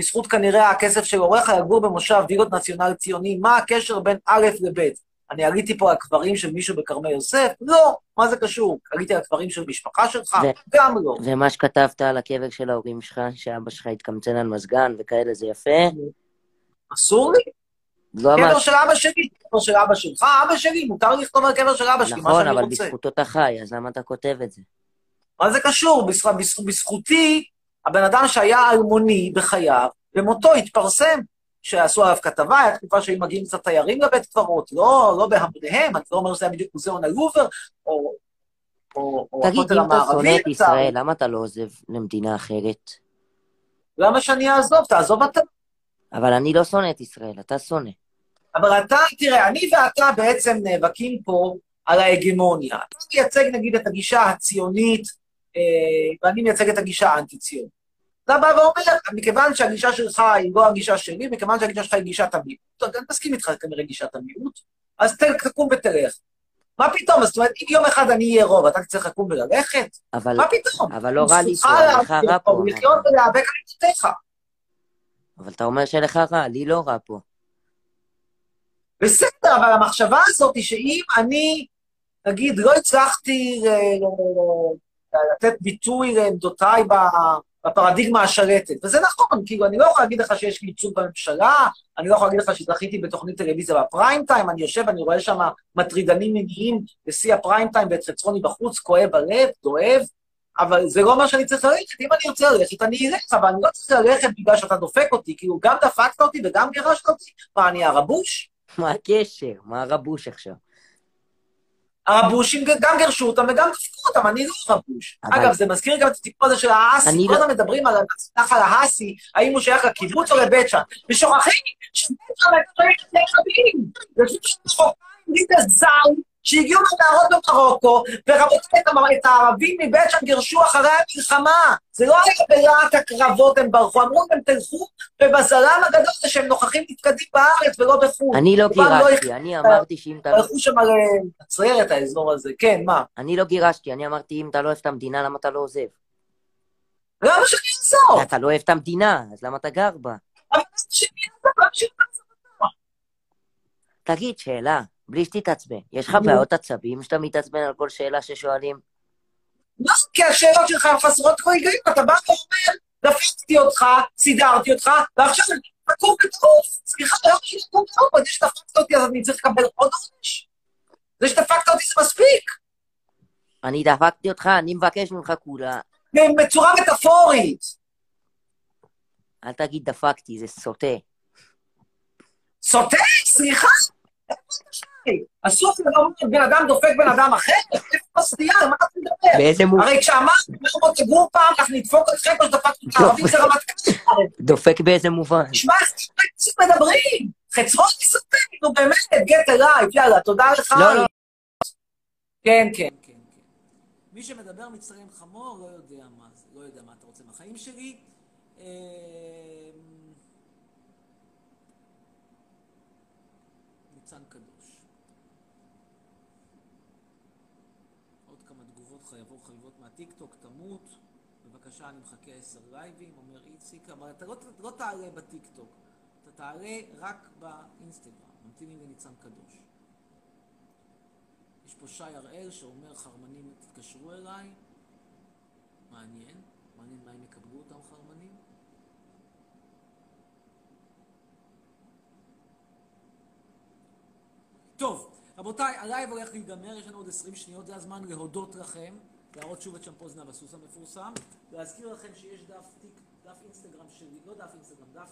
בזכות כנראה הכסף של הוריך, לגור במושב וילות נציונל ציוני? מה הקשר בין א' לב'? אני עליתי פה על קברים של מישהו בכרמי יוסף? לא. מה זה קשור? עליתי על קברים של משפחה שלך? ו- גם לא. ומה שכתבת על הקבר של ההורים שלך, שאבא שלך התקמצן על מזגן וכאלה, זה יפה? אסור לי? לא קבר ממש. של אבא שלי, קבר של אבא שלך, אבא שלי, מותר לכתוב על קבר של אבא שלי, מה נכון, שאני אבל רוצה. בזכותו אתה חי, אז למה אתה כותב את זה? מה זה קשור? בזכ- בזכ- בזכותי, הבן אדם שהיה אלמוני בחייו, במותו התפרסם, שעשו עליו כתבה, הייתה תקופה שהיו מגיעים קצת תיירים לבית קברות, לא, לא בהמוניהם, אני לא אומר שזה היה בדיוק מוזיאון הלובר, או, או, או תגיד, הכותל אם אתה שונא את ישראל, למה אתה לא עוזב למדינה אחרת? למה שאני אעזוב? תעזוב אתה. אבל אני לא שונא את ישראל, אתה שונא. אבל אתה, תראה, אני ואתה בעצם נאבקים פה על ההגמוניה. אתה מייצג נגיד את הגישה הציונית, ואני מייצג את הגישה האנטי-ציונית. אתה בא ואומר, מכיוון שהגישה שלך היא לא הגישה שלי, מכיוון שהגישה שלך היא גישת המיעוט, אני מסכים איתך כנראה גישת המיעוט, אז תקום ותלך. מה פתאום? זאת אומרת, אם יום אחד אני אהיה רוב, אתה תצטרך לקום וללכת? אבל, מה פתאום? אבל לא רע לי פה, לך רע פה פה. ולחיות ולהיאבק על עמדותיך. אבל אתה אומר שלך רע, לי לא רע פה. בסדר, אבל המחשבה הזאת היא שאם אני, נגיד, לא הצלחתי אה, אה, לתת ביטוי לעמדותיי בפרדיגמה השלטת, וזה נכון, כאילו, אני לא יכול להגיד לך שיש לי ייצוג בממשלה, אני לא יכול להגיד לך שזכיתי בתוכנית טלוויזיה בפריים טיים, אני יושב, אני רואה שם מטרידנים מיניים בשיא הפריים טיים ואת חצרוני בחוץ, כואב הלב, דואב, אבל זה לא מה שאני צריך ללכת. אם אני רוצה ללכת, אני אלך, אבל אני לא צריך ללכת בגלל שאתה דופק אותי, כאילו, גם דפקת אותי וגם גירשת אותי, מה, אני הרבוש? מה הקשר? מה הרבוש עכשיו? הרבושים גם גירשו אותם וגם דפקו אותם, אני לא רבוש. אבל- אגב, זה מזכיר גם את הסיפור הזה של האסי, כל לא- הזמן מדברים על הנחל האסי, האם הוא שייך לקיבוץ או לבית שם, ושוכחים שבית שם לערבים. יושבים שם שחוקיים ליטא זר, שהגיעו מהנערות במרוקו, ורבותיי, את את הערבים מבית שם גירשו אחרי המלחמה. זה לא היה בלהט הקרבות, הם ברחו, אמרו להם תלכו, ובזלם הגדול זה שהם נוכחים נפקדים בארץ ולא בחו"ל. אני לא רובם גירשתי, אני אמרתי שאם אתה... הלכו שם לנצרת, האזור הזה. כן, מה? אני לא גירשתי, אני אמרתי, אם אתה לא אוהב את המדינה, למה אתה לא עוזב? למה שאני אעזוב? אתה לא אוהב את המדינה, אז למה אתה גר בה? אבל שאני אעזוב, למה שאני אעזוב? תגיד, שאלה, בלי שתתעצבן. יש לך בעיות עצבים שאתה מתעצבן על כל שאלה ששואלים? לא, כי השאלות שלך חסרות כל היגיון, אתה בא ואומר, דפקתי אותך, סידרתי אותך, ועכשיו תקום ותקוף. סליחה, למה שאני אקום ותקוף? זה שדפקת אותי, אז אני צריך לקבל עוד עונש? זה שדפקת אותי זה מספיק. אני דפקתי אותך, אני מבקש ממך כולה. בצורה מטאפורית. אל תגיד דפקתי, זה סוטה. סוטה? סליחה? אסור לדבר בן אדם דופק בן אדם אחר? איפה הסטייה? על מה אתה מדבר? באיזה מובן? הרי כשאמרתי, בוא תגור פעם, אנחנו נדפוק אתכם כמו שדפקנו את הערבים, זה רמטכ"ל. דופק באיזה מובן? שמע, איך אתם מדברים? חצרות מספק, נו באמת, גט אלייב, יאללה, תודה לך. לא, לא. כן, כן, כן, כן. מי שמדבר מצטלם חמור, לא יודע מה זה, לא יודע מה אתה רוצה מהחיים שלי. אמ, ניצן קדוש. תגובות חייבות חייבות מהטיקטוק, תמות. בבקשה, אני מחכה עשר לייבים, אומר איציק, אבל אתה לא, לא תעלה בטיקטוק, אתה תעלה רק באינסטגרם, ממתינים לניצן קדוש. יש פה שי הראל שאומר, חרמנים תתקשרו אליי. מעניין, מעניין מה הם יקבלו אותם חרמנים. טוב, רבותיי, הלייב הולך להיגמר, יש לנו עוד 20 שניות, זה הזמן להודות לכם, להראות שוב את שמפו זנב הסוס המפורסם, להזכיר לכם שיש דף, דף אינסטגרם שלי, לא דף אינסטגרם, דף